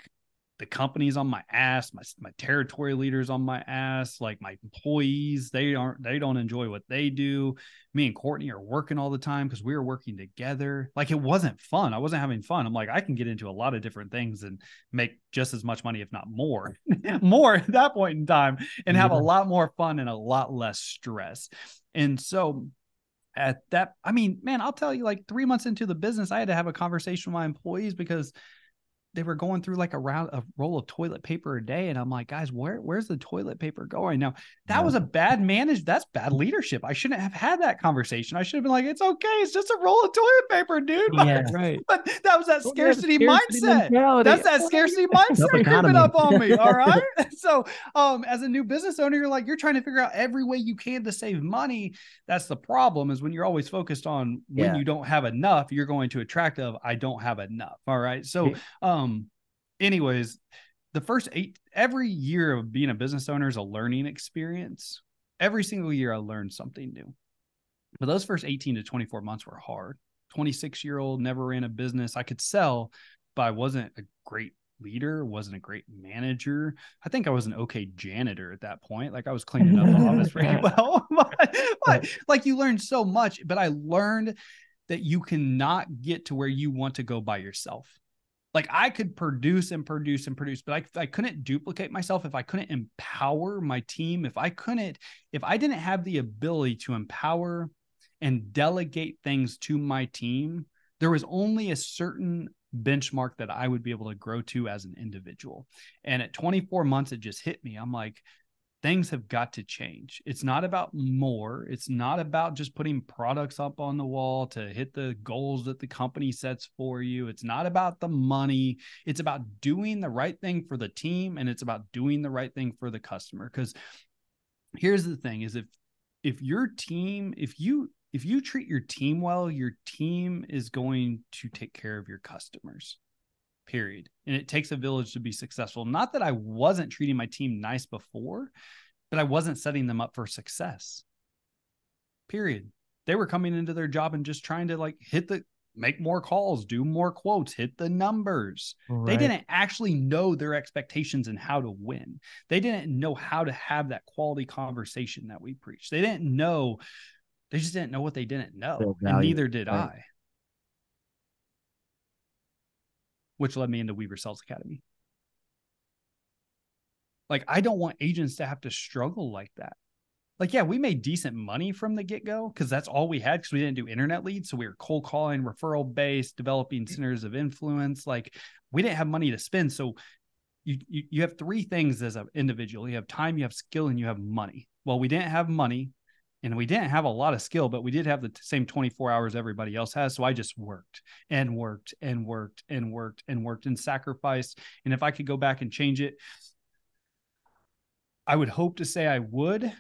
the company's on my ass my, my territory leaders on my ass like my employees they aren't they don't enjoy what they do. Me and courtney are working all the time because we were working together. Like it wasn't fun. I wasn't having fun. I'm like i can get into a lot of different things and make just as much money if not more *laughs* more at that point in time and have yeah. a lot more fun and a lot less stress. And so at that i mean man i'll tell you like three months into the business i had to have a conversation with my employees because they were going through like a round a roll of toilet paper a day and i'm like guys where where's the toilet paper going now that Yeah. was a bad managed that's bad leadership i shouldn't have had that conversation i should have been like it's okay it's just a roll of toilet paper dude Yeah. Right. *laughs* but that was that scarcity, scarcity mindset mentality. that's that scarcity *laughs* mindset creeping up on me *laughs* all right so um as a new business owner you're like you're trying to figure out every way you can to save money that's the problem is when you're always focused on when Yeah. you don't have enough you're going to attract of i don't have enough all right so um Um, anyways the first eight every year of being a business owner is a learning experience. Every single year i learned something new. But those first 18 to 24 months were hard. 26 year old never ran a business. I could sell but i wasn't a great leader wasn't a great manager. I think i was an okay janitor at that point. Like i was cleaning up the office pretty *laughs* well. *laughs* But, but like you learn so much but i learned that you cannot get to where you want to go by yourself like I could produce and produce and produce, but I, I couldn't duplicate myself if I couldn't empower my team, if I couldn't, if I didn't have the ability to empower and delegate things to my team, there was only a certain benchmark that I would be able to grow to as an individual. And at 24 months, it just hit me. I'm like, things have got to change. It's not about more. It's not about just putting products up on the wall to hit the goals that the company sets for you. It's not about the money. It's about doing the right thing for the team and it's about doing the right thing for the customer cuz here's the thing is if if your team if you if you treat your team well, your team is going to take care of your customers period. And it takes a village to be successful. Not that I wasn't treating my team nice before, but I wasn't setting them up for success. Period. They were coming into their job and just trying to like hit the make more calls, do more quotes, hit the numbers. They didn't actually know their expectations and how to win. They didn't know how to have that quality conversation that we preach. They didn't know they just didn't know what they didn't know. And neither did right. I. Which led me into Weaver Sales Academy. Like, I don't want agents to have to struggle like that. Like, yeah, we made decent money from the get go because that's all we had because we didn't do internet leads. So we were cold calling, referral based, developing mm. centers of influence. Like, we didn't have money to spend. So you, you, you have three things as an individual you have time, you have skill, and you have money. Well, we didn't have money and we didn't have a lot of skill, but we did have the same 24 hours everybody else has. So I just worked and worked and worked and worked and worked and sacrificed. And if I could go back and change it, I would hope to say I would.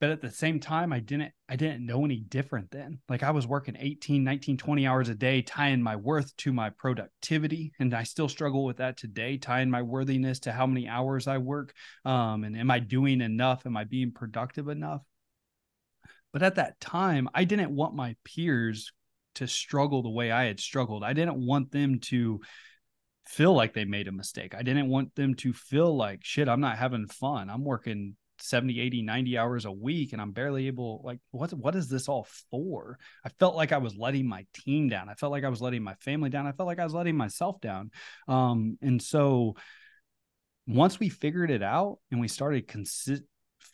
But at the same time, I didn't I didn't know any different then. Like I was working 18, 19, 20 hours a day, tying my worth to my productivity. And I still struggle with that today, tying my worthiness to how many hours I work. Um, and am I doing enough? Am I being productive enough? But at that time, I didn't want my peers to struggle the way I had struggled. I didn't want them to feel like they made a mistake. I didn't want them to feel like, shit, I'm not having fun. I'm working 70, 80, 90 hours a week and I'm barely able like what what is this all for? I felt like I was letting my team down. I felt like I was letting my family down. I felt like I was letting myself down. Um and so once we figured it out and we started consi-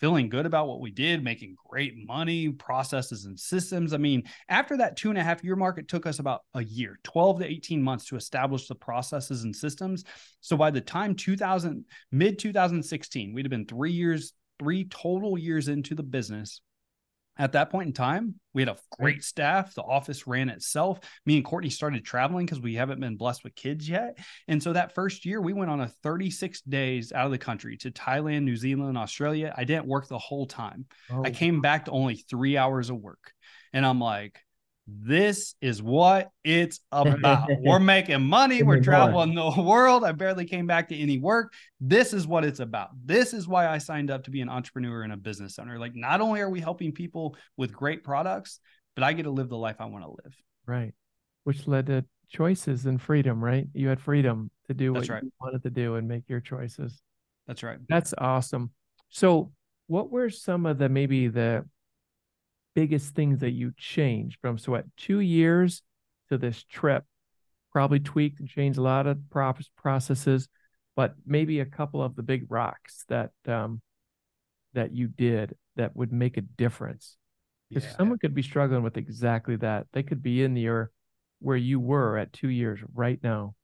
feeling good about what we did, making great money, processes and systems. I mean, after that two and a half year mark, it took us about a year, 12 to 18 months to establish the processes and systems. So by the time 2000, mid 2016, we'd have been three years, three total years into the business. At that point in time, we had a great staff. The office ran itself. Me and Courtney started traveling because we haven't been blessed with kids yet. And so that first year, we went on a 36 days out of the country to Thailand, New Zealand, Australia. I didn't work the whole time. Oh, I came back to only three hours of work. And I'm like, this is what it's about. We're *laughs* making money. We're traveling the *laughs* world. I barely came back to any work. This is what it's about. This is why I signed up to be an entrepreneur and a business owner. Like, not only are we helping people with great products, but I get to live the life I want to live. right. Which led to choices and freedom, right? You had freedom to do what right. you wanted to do and make your choices. That's right. That's awesome. So, what were some of the maybe the biggest things that you changed from so what two years to this trip? Probably tweaked and changed a lot of processes, but maybe a couple of the big rocks that um, that you did that would make a difference. Because Yeah. someone could be struggling with exactly that. They could be in your where you were at two years right now.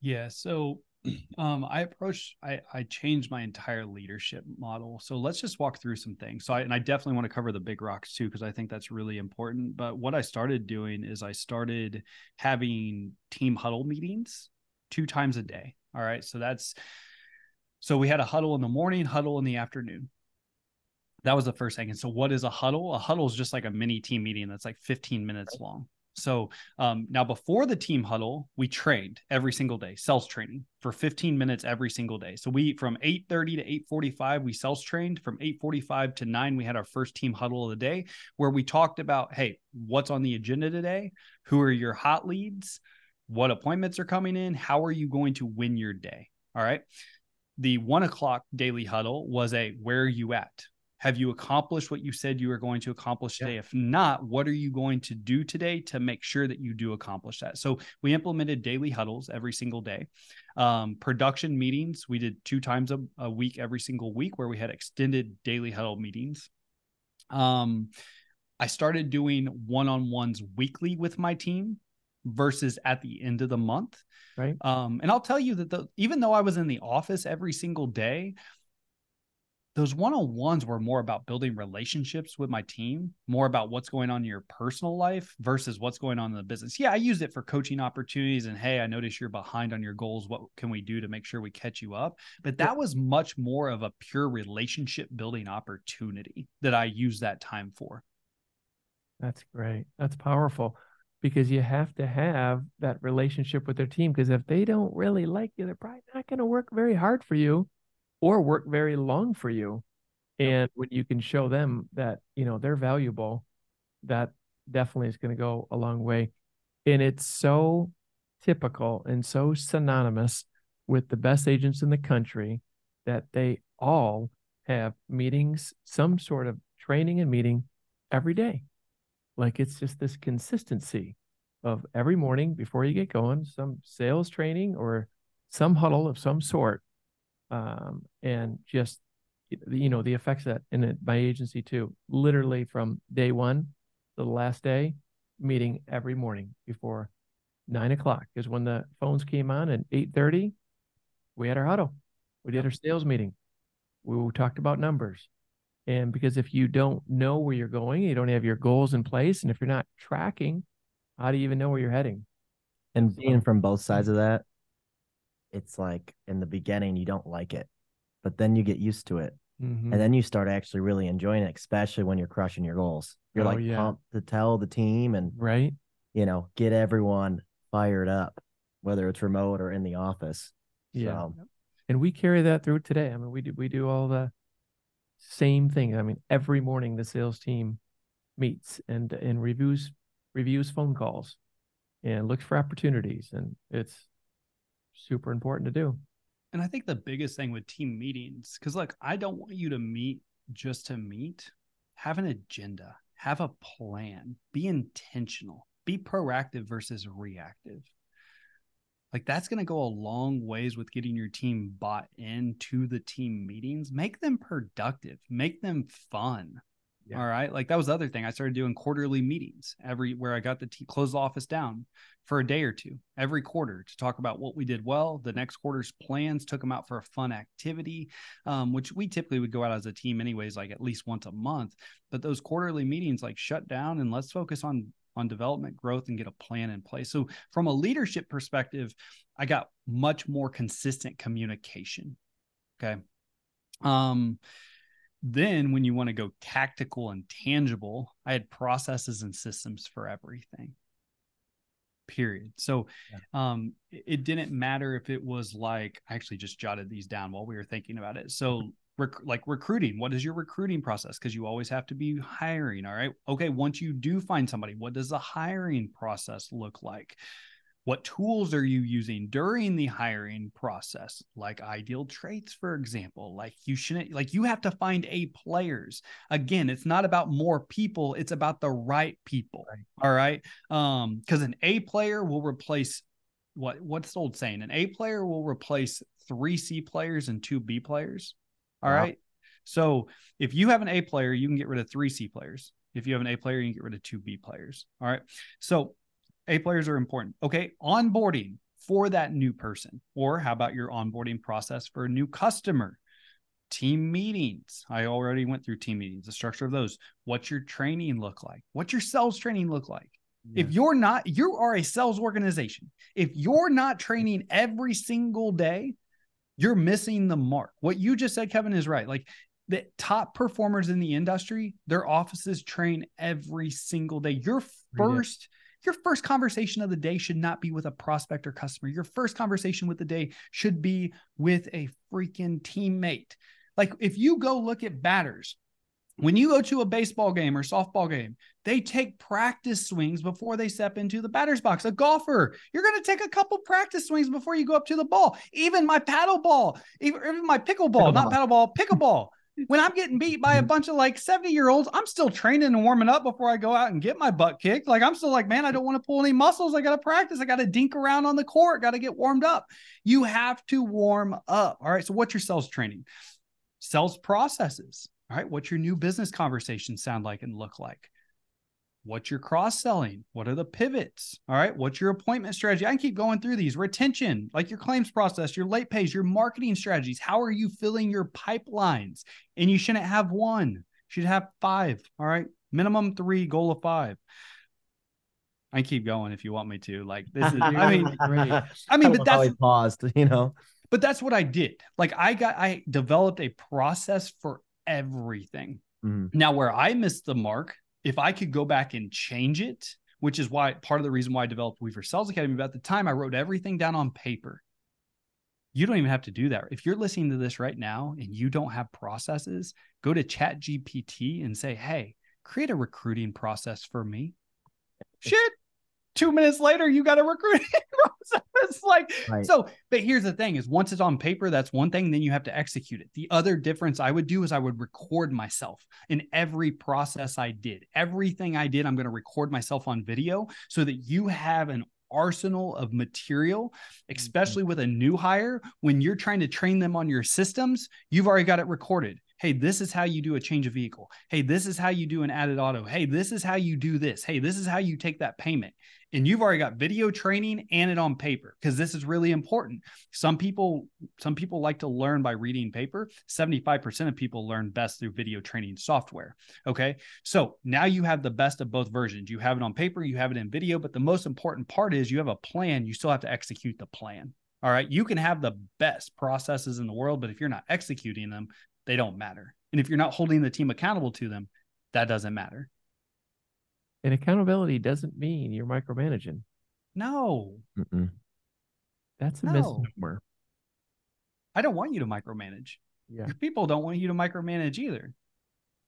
Yeah. So *clears throat* um, I approach, I, I changed my entire leadership model. So let's just walk through some things. So I, and I definitely want to cover the big rocks too, because I think that's really important. But what I started doing is I started having team huddle meetings two times a day. All right. So that's, so we had a huddle in the morning, huddle in the afternoon. That was the first thing. And so what is a huddle? A huddle is just like a mini team meeting that's like 15 minutes long. So um, now before the team huddle, we trained every single day, sales training for 15 minutes every single day. So we from 8:30 to 8:45 we sales trained. From 8:45 to 9 we had our first team huddle of the day where we talked about, hey, what's on the agenda today? Who are your hot leads? What appointments are coming in? How are you going to win your day? All right. The one o'clock daily huddle was a where are you at? Have you accomplished what you said you were going to accomplish today? Yeah. If not, what are you going to do today to make sure that you do accomplish that? So we implemented daily huddles every single day. Um, production meetings, we did two times a, a, week, every single week, where we had extended daily huddle meetings. Um, I started doing one on ones weekly with my team versus at the end of the month. Right. Um, and I'll tell you that the, even though I was in the office every single day, those one-on-ones were more about building relationships with my team more about what's going on in your personal life versus what's going on in the business. Yeah i used it for coaching opportunities and hey i notice you're behind on your goals. What can we do to make sure we catch you up? But that was much more of a pure relationship building opportunity that i use that time for. That's great. That's powerful because you have to have that relationship with their team because if they don't really like you they're probably not going to work very hard for you or work very long for you. And when you can show them that, you know, they're valuable, that definitely is going to go a long way. And it's so typical and so synonymous with the best agents in the country that they all have meetings, some sort of training and meeting every day. Like it's just this consistency of every morning before you get going, some sales training or some huddle of some sort um, and just you know the effects that in it, my agency too. Literally from day one to the last day, meeting every morning before nine o'clock is when the phones came on at eight thirty. We had our huddle. We did our sales meeting. We talked about numbers. And because if you don't know where you're going, you don't have your goals in place, and if you're not tracking, how do you even know where you're heading? And being from both sides of that, it's like in the beginning you don't like it, but then you get used to it. Mm-hmm. And then you start actually really enjoying it, especially when you're crushing your goals. You're oh, like yeah. pumped to tell the team and right, you know, get everyone fired up, whether it's remote or in the office. Yeah. So. And we carry that through today. I mean, we do we do all the same thing. I mean, every morning the sales team meets and and reviews reviews phone calls and looks for opportunities and it's super important to do. And I think the biggest thing with team meetings, because like I don't want you to meet just to meet, have an agenda, have a plan, be intentional, be proactive versus reactive. Like that's going to go a long ways with getting your team bought into the team meetings. Make them productive, make them fun. Yeah. All right. Like that was the other thing. I started doing quarterly meetings every where I got the close the office down for a day or two every quarter to talk about what we did well, the next quarter's plans, took them out for a fun activity, um, which we typically would go out as a team anyways, like at least once a month. But those quarterly meetings, like shut down and let's focus on on development growth and get a plan in place. So from a leadership perspective, I got much more consistent communication. Okay. Um, then, when you want to go tactical and tangible, I had processes and systems for everything. Period. So, yeah. um, it didn't matter if it was like I actually just jotted these down while we were thinking about it. So, rec- like recruiting, what is your recruiting process? Because you always have to be hiring. All right. Okay. Once you do find somebody, what does the hiring process look like? What tools are you using during the hiring process? Like ideal traits, for example. Like you shouldn't, like you have to find A players. Again, it's not about more people, it's about the right people. Right. All right. Um, because an A player will replace what what's the old saying? An A player will replace three C players and two B players. All wow. right. So if you have an A player, you can get rid of three C players. If you have an A player, you can get rid of two B players. All right. So a players are important. Okay. Onboarding for that new person? Or how about your onboarding process for a new customer? Team meetings. I already went through team meetings, the structure of those. What's your training look like? What's your sales training look like? If you're not, you are a sales organization. If you're not training every single day, you're missing the mark. What you just said, Kevin, is right. Like the top performers in the industry, their offices train every single day. Your first, your first conversation of the day should not be with a prospect or customer. Your first conversation with the day should be with a freaking teammate. Like if you go look at batters, when you go to a baseball game or softball game, they take practice swings before they step into the batter's box. A golfer, you're going to take a couple practice swings before you go up to the ball. Even my paddle ball, even, even my pickleball, Pickleball. not paddle ball, pickleball. When I'm getting beat by a mm-hmm. bunch of like 70 year olds, I'm still training and warming up before I go out and get my butt kicked. Like I'm still like, man, I don't want to pull any muscles. I got to practice. I got to dink around on the court. Got to get warmed up. You have to warm up. All right. So what's your sales training? Sales processes. All right. What's your new business conversation sound like and look like? What's your cross selling? What are the pivots? All right. What's your appointment strategy? I can keep going through these. Retention, like your claims process, your late pays, your marketing strategies. How are you filling your pipelines? And you shouldn't have one, you should have five. All right. Minimum three, goal of five. I keep going if you want me to. Like this is, I mean. *laughs* I mean, but that's paused, *laughs* you know. but that's what I did. Like I got, I developed a process for everything. Mhm. Now, where I missed the mark, if I could go back and change it, which is why part of the reason why I developed Weaver Sales Academy, but at the time I wrote everything down on paper. You don't even have to do that. If you're listening to this right now and you don't have processes, go to Chat GPT and say, hey, create a recruiting process for me. Shit. Two minutes later, you got a recruiting *laughs* process. It's like, Right. so, but here's the thing is once it's on paper, that's one thing, then you have to execute it. The other difference I would do is I would record myself in every process I did. Everything I did, I'm going to record myself on video so that you have an arsenal of material, mm-hmm. especially with a new hire. When you're trying to train them on your systems, you've already got it recorded. Hey, this is how you do a change of vehicle. Hey, this is how you do an added auto. Hey, this is how you do this. Hey, this is how you take that payment. And you've already got video training and it on paper because this is really important. Some people, some people like to learn by reading paper. 75% of people learn best through video training software. Okay. So now you have the best of both versions. You have it on paper, you have it in video, but the most important part is you have a plan. You still have to execute the plan. All right. You can have the best processes in the world, but if you're not executing them, they don't matter. And if you're not holding the team accountable to them, that doesn't matter. And accountability doesn't mean you're micromanaging. No, Mm-mm. That's a No. misnomer. I don't want you to micromanage. Yeah. Your people don't want you to micromanage either.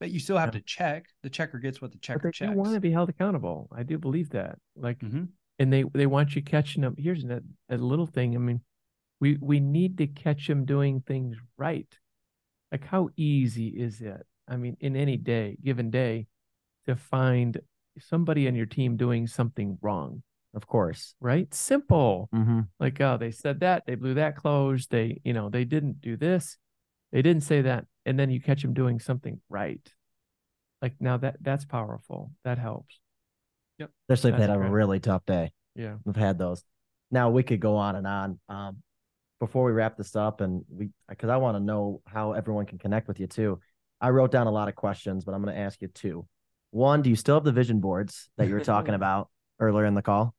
But you still have Yeah. to check. The checker gets what the But checker they checks. do want to be held accountable. I do believe that. Like, Mhm. and they they want you catching them. Here's a, a little thing. I mean, we we need to catch them doing things right. Like, how easy is it? I mean, in any day, given day, to find somebody on your team doing something wrong, Of course. right? Simple. Mm-hmm. Like, oh, they said that, they blew that close, they, you know, they didn't do this, they didn't say that, and then you catch them doing something right. Like now that that's powerful. That helps. Especially if they That's had a really tough day. Yeah. We've had those. Now we could go on and on. Um, before we wrap this up, and we because I want to know how everyone can connect with you too. I wrote down a lot of questions, but I'm going to ask you two. One, do you still have the vision boards that you were talking *laughs* about earlier in the call?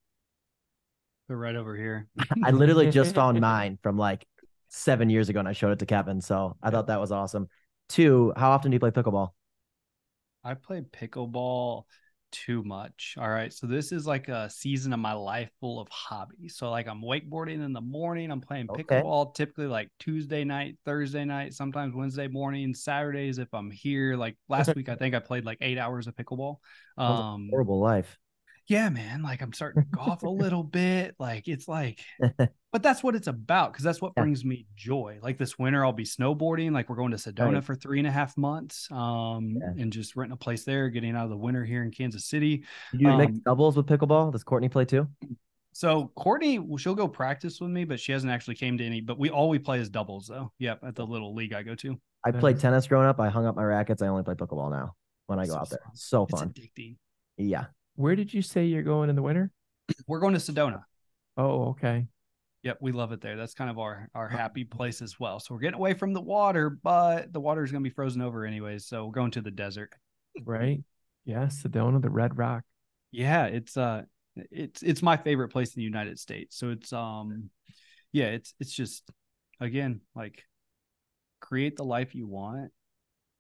They're right over here. I literally just *laughs* found mine from like seven years ago, and I showed it to Kevin. So I thought that was awesome. Two, how often do you play pickleball? I play pickleball too much. All right. So this is like a season of my life full of hobbies. So like I'm wakeboarding in the morning. I'm playing Okay. pickleball typically like Tuesday night, Thursday night, sometimes Wednesday morning, Saturdays if I'm here. Like last *laughs* week I think I played like eight hours of pickleball. Um Horrible life. Yeah, man. Like I'm starting to golf a *laughs* little bit. Like it's like, *laughs* but that's what it's about because that's what Yeah. brings me joy. Like this winter, I'll be snowboarding. Like we're going to Sedona Right. for three and a half months, um, Yeah. and just renting a place there, getting out of the winter here in Kansas City. You Um, doubles with pickleball? Does Courtney play too? So Courtney, well, she'll go practice with me, but she hasn't actually came to any. But we all we play is doubles though. Yep, at the little league I go to. I played tennis growing up. I hung up my rackets. I only play pickleball now when I go So out there. fun. So It's fun. addicting. Yeah. Where did you say you're going in the winter? We're going to Sedona. Oh, okay. Yep, we love it there. That's kind of our our happy place as well. So we're getting away from the water, but the water is going to be frozen over anyways. So we're going to the desert. Right? Yeah, Sedona, the Red Rock. Yeah, it's uh, it's it's my favorite place in the United States. So it's um, yeah, it's it's just again like create the life you want,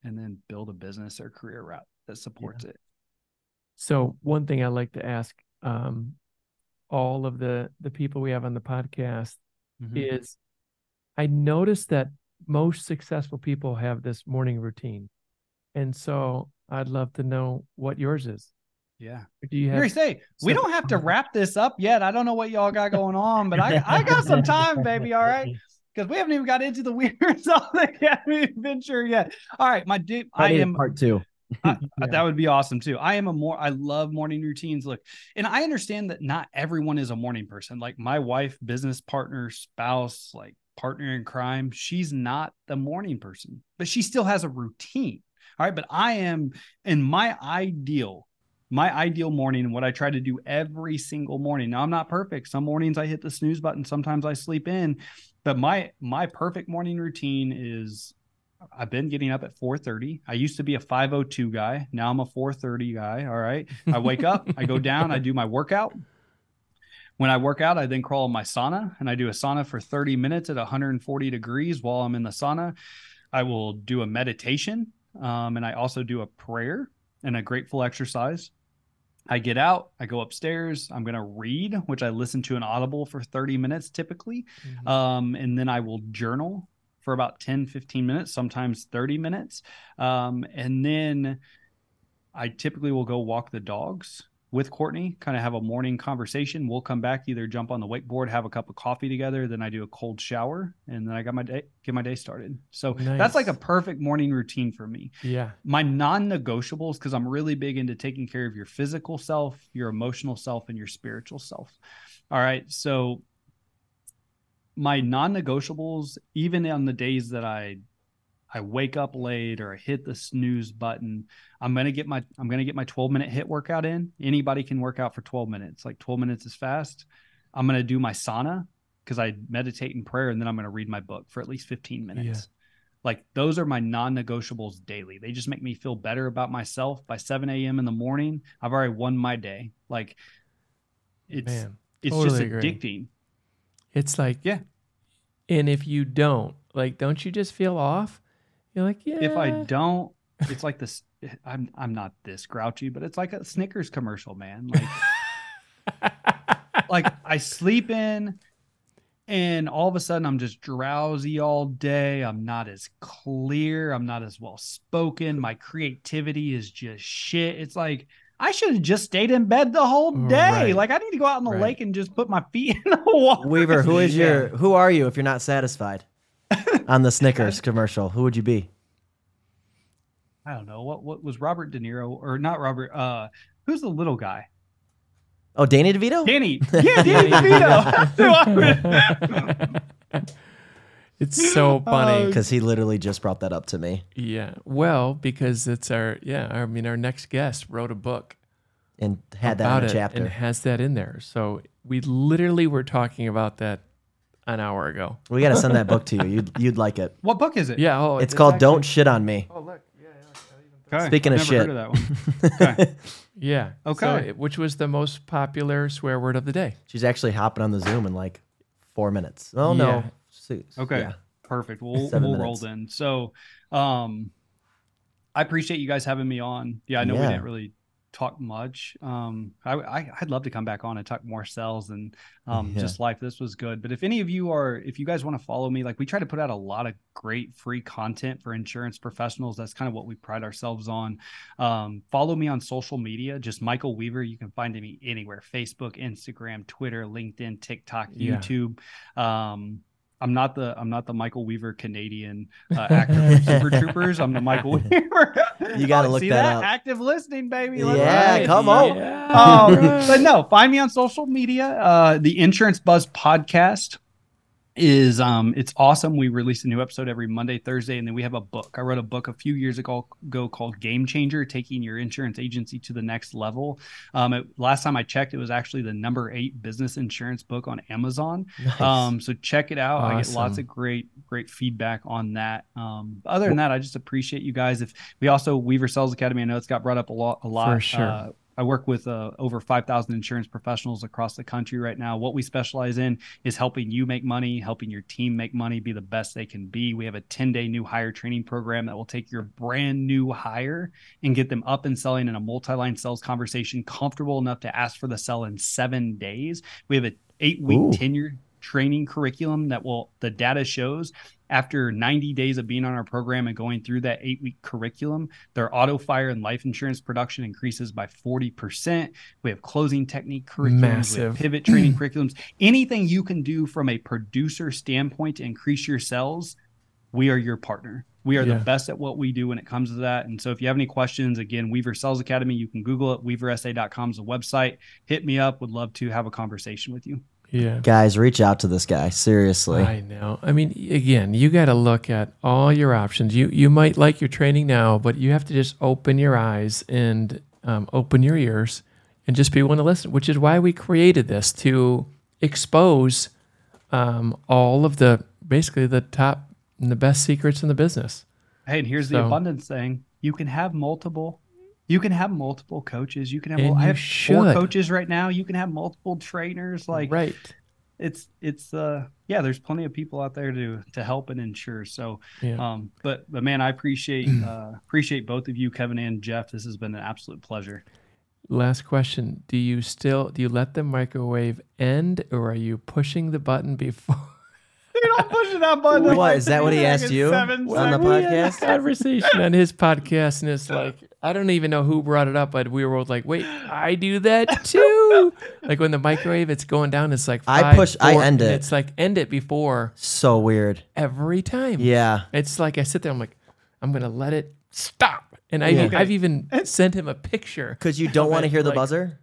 and then build a business or career route that supports it. So one thing I like to ask um, all of the the people we have on the podcast Mhm. is I noticed that most successful people have this morning routine. And so I'd love to know what yours is. Yeah. Do you have say we don't have to wrap this up yet. I don't know what y'all got going on, but I I got some time, baby. All right. *laughs* Because we haven't even got into the *laughs* weird of the Academy adventure yet. All right, my dude, I am part two. *laughs* I- Yeah. that would be awesome too. I am a more I love morning routines. Look, and I understand that not everyone is a morning person. Like my wife, business partner, spouse, like partner in crime, she's not the morning person, but she still has a routine. All right, but I am in my ideal my ideal morning and what I try to do every single morning. Now I'm not perfect. Some mornings I hit the snooze button, sometimes I sleep in, but my my perfect morning routine is I've been getting up at 4:30. I used to be a 5:02 guy. Now I'm a 4:30 guy. All right. I wake up, I go down, I do my workout. When I work out, I then crawl in my sauna and I do a sauna for 30 minutes at 140 degrees while I'm in the sauna. I will do a meditation um, and I also do a prayer and a grateful exercise. I get out, I go upstairs, I'm going to read, which I listen to an audible for 30 minutes typically. Mhm. Um, and then I will journal for about 10, 15 minutes, sometimes 30 minutes. Um, and then I typically will go walk the dogs with Courtney, kind of have a morning conversation. We'll come back, either jump on the wakeboard, have a cup of coffee together. Then I do a cold shower and then I got my day, get my day started. So that's like a perfect morning routine for me yeah. my non-negotiables because i'm really big into taking care of your physical self your emotional self and your spiritual self all right so my non-negotiables even on the days that i i wake up late or i HIIT the snooze button i'm gonna get my i'm gonna get my 12 minute hit workout in anybody can work out for 12 minutes like 12 minutes is fast i'm gonna do my sauna because i meditate in prayer and then i'm gonna read my book for at least 15 minutes like those are my non-negotiables daily. They just make me feel better about myself. By 7 a.m. in the morning, I've already won my day. Like it's Man. it's totally just agree. addicting. It's like Yeah. And if you don't, like, don't you just feel off? You're like, yeah. If I don't, *laughs* it's like this. I'm I'm not this grouchy, but it's like a Snickers commercial, man. Like like I sleep in and all of a sudden I'm just drowsy all day. I'm not as clear. I'm not as well spoken. My creativity is just shit. It's like I should have just stayed in bed the whole day. Right. Like I need to go out in the Right. lake and just put my feet *laughs* in the water. Weaver, who is Yeah. your who are you if you're not satisfied? On the Snickers *laughs* commercial, who would you be? I don't know. What what was Robert De Niro or not Robert uh who's the little guy? Oh, Danny DeVito? Danny. *laughs* Yeah, Danny DeVito. That's who I would- it's so *laughs* oh, funny. Oh, Because he literally just brought that up to me yeah. Well, because it's our, yeah, I mean, our next guest wrote a book and had that about in a it chapter. and has that in there. So we literally were talking about that an hour ago. We got to send that book to you. You'd, you'd like it. What book is it? Yeah. Oh, It's called actually- Don't Shit on Me. Oh, look. Okay. Speaking I've of never shit. heard of that one. *laughs* Okay. Yeah. So Okay. it- which was the most popular swear word of the day? She's actually hopping on the Zoom in like four minutes. Oh, no. Yeah. Six. Okay. Yeah. Perfect. We'll we'll roll then. So, um, I appreciate you guys having me on. Yeah, I know we didn't really talk much. Um, I, I I'd love to come back on and talk more sales and um Yeah. just life. This was good. But if any of you are, if you guys want to follow me, like we try to put out a lot of great free content for insurance professionals. That's kind of what we pride ourselves on. Um, follow me on social media, just Michael Weaver. You can find me anywhere: Facebook, Instagram, Twitter, LinkedIn, TikTok, Yeah. YouTube. Um, I'm not the I'm not the Michael Weaver Canadian uh, actor from *laughs* Super Troopers. I'm the Michael *laughs* Weaver. You gotta *laughs* look see that up. Active listening, baby. Let's Yeah, ride. come on. Um, but no, find me on social media. Uh, the Insurance Buzz podcast. Is um it's awesome. We release a new episode every Monday, Thursday, and then we have a book. I wrote a book a few years ago, ago called Game Changer, taking your insurance agency to the next level. Um, it, last time I checked, it was actually the number eight business insurance book on Amazon. Nice. Um, so check it out. I get lots of great, great feedback on that. Um, other than that, I just appreciate you guys. If we also Weaver Sales Academy, I know it's got brought up a lot, a lot. For sure. Uh, I work with uh, over 5,000 insurance professionals across the country right now. What we specialize in is helping you make money, helping your team make money, be the best they can be. We have a 10 day new hire training program that will take your brand new hire and get them up and selling in a multi line sales conversation, comfortable enough to ask for the sell in seven days. We have a eight week tenure training curriculum that will, the data shows after 90 days of being on our program and going through that eight week curriculum, their auto fire and life insurance production increases by 40%. We have closing technique curriculums, we have pivot training curriculums. *clears throat* Anything you can do from a producer standpoint to increase your sales, we are your partner. We are Yeah. the best at what we do when it comes to that. And so if you have any questions, again, Weaver Sales Academy, you can Google it. WeaverSA.com is the website. Hit me up. Would love to have a conversation with you. Yeah. Guys, reach out to this guy. Seriously. I know. I mean, again, you got to look at all your options. You you might like your training now, but you have to just open your eyes and um, open your ears and just be willing to listen. Which is why we created this to expose um, all of the basically the top and the best secrets in the business. Hey, and here's the abundance thing. You can have multiple. You can have multiple coaches. You can have. Mul- I have four coaches right now. You can have multiple trainers. Like right. it's it's uh yeah. There's plenty of people out there to to help and ensure. So Yeah. um, but but man, I appreciate uh appreciate both of you, Kevin and Jeff. This has been an absolute pleasure. Last question: Do you still do you let the microwave end, or are you pushing the button before? *laughs* You're not pushing that button. What, is that what he asked you on the We had a podcast? conversation on his podcast, and it's like I don't even know who brought it up, but we were both like, "Wait, I do that too." *laughs* like when the microwave, it's going down. It's like I five, push- I end it. It's like end it before So weird. every time. Yeah. It's like I sit there. I'm like, I'm gonna let it stop, and I, Yeah. I've even sent him a picture. Because you don't want to hear the like- buzzer?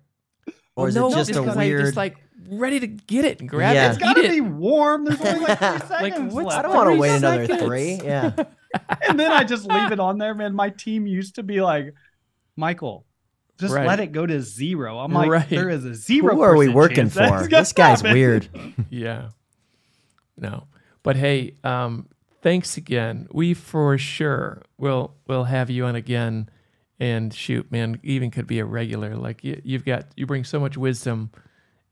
Or is no, it just a 'cause I weird. just like ready to get it and grab Yeah. it. It's and got to eat be warm. There's only like three *laughs* seconds what's- left. I don't want to three wait another seconds. three. Yeah. *laughs* and then I just leave it on there, man. My team used to be like, Michael, just Right. let it go to zero. I'm like, Right. there is a zero. Who are we working for? This guy's happen. weird. *laughs* Yeah. No. But hey, um, thanks again. We for sure will will have you on again. And shoot, man, even could be a regular. Like you, you've got, you bring so much wisdom,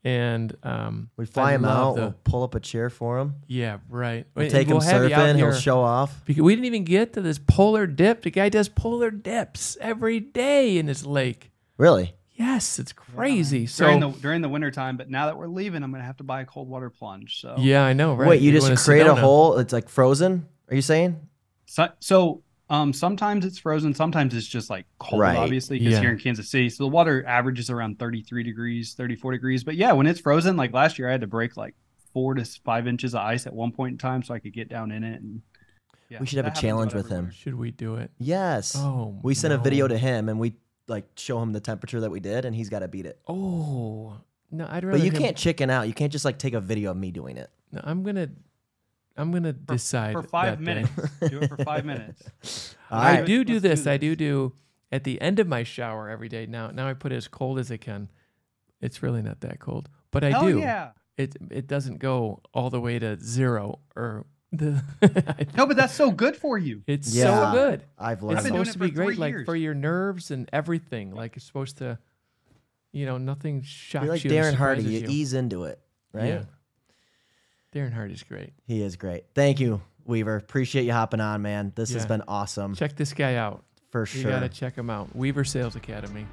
and um, We fly I him out. the- We'll pull up a chair for him. yeah, right. We'll And take him we'll have you out surfing. He'll show off. because we didn't even get to this polar dip. The guy does polar dips every day in his lake. Really? Yes, it's crazy. so during the during the winter time. But now that we're leaving, I'm gonna have to buy a cold water plunge. So yeah, I know, right? Wait, you You're just create a hole? It's like frozen? Are you saying? So, so um, sometimes it's frozen, sometimes it's just like cold, Right. obviously, because Yeah. here in Kansas City, so the water averages around 33 degrees, 34 degrees. But yeah, when it's frozen, like last year, I had to break like four to five inches of ice at one point in time so I could get down in it. And yeah, We should have a challenge with him. Should we do it? Yes. Oh, we sent a video to him and we like show him the temperature that we did and he's got to beat it. Oh no, I'd rather. But you him- can't chicken out. You can't just like take a video of me doing it. No, I'm gonna. I'm gonna decide For five that minutes. do it for five minutes. *laughs* All I right. do do Let's do this. I do do at the end of my shower every day. Now, now I put it as cold as I can. It's really not that cold, but I Hell do. yeah. It it doesn't go all the way to zero or the. *laughs* No, but that's so good for you. it's Yeah. so good. I've It's learned. been doing supposed it to be for three great, like years. for your nerves and everything. Like it's supposed to, you know, nothing shocks You're like you. or Darren Hardy. You you. ease into it, right? Yeah. Darren Hardy's great. He is great. Thank you, Weaver. Appreciate you hopping on, man. This has been awesome Check this guy out. for You sure. You gotta check him out. Weaver Sales Academy.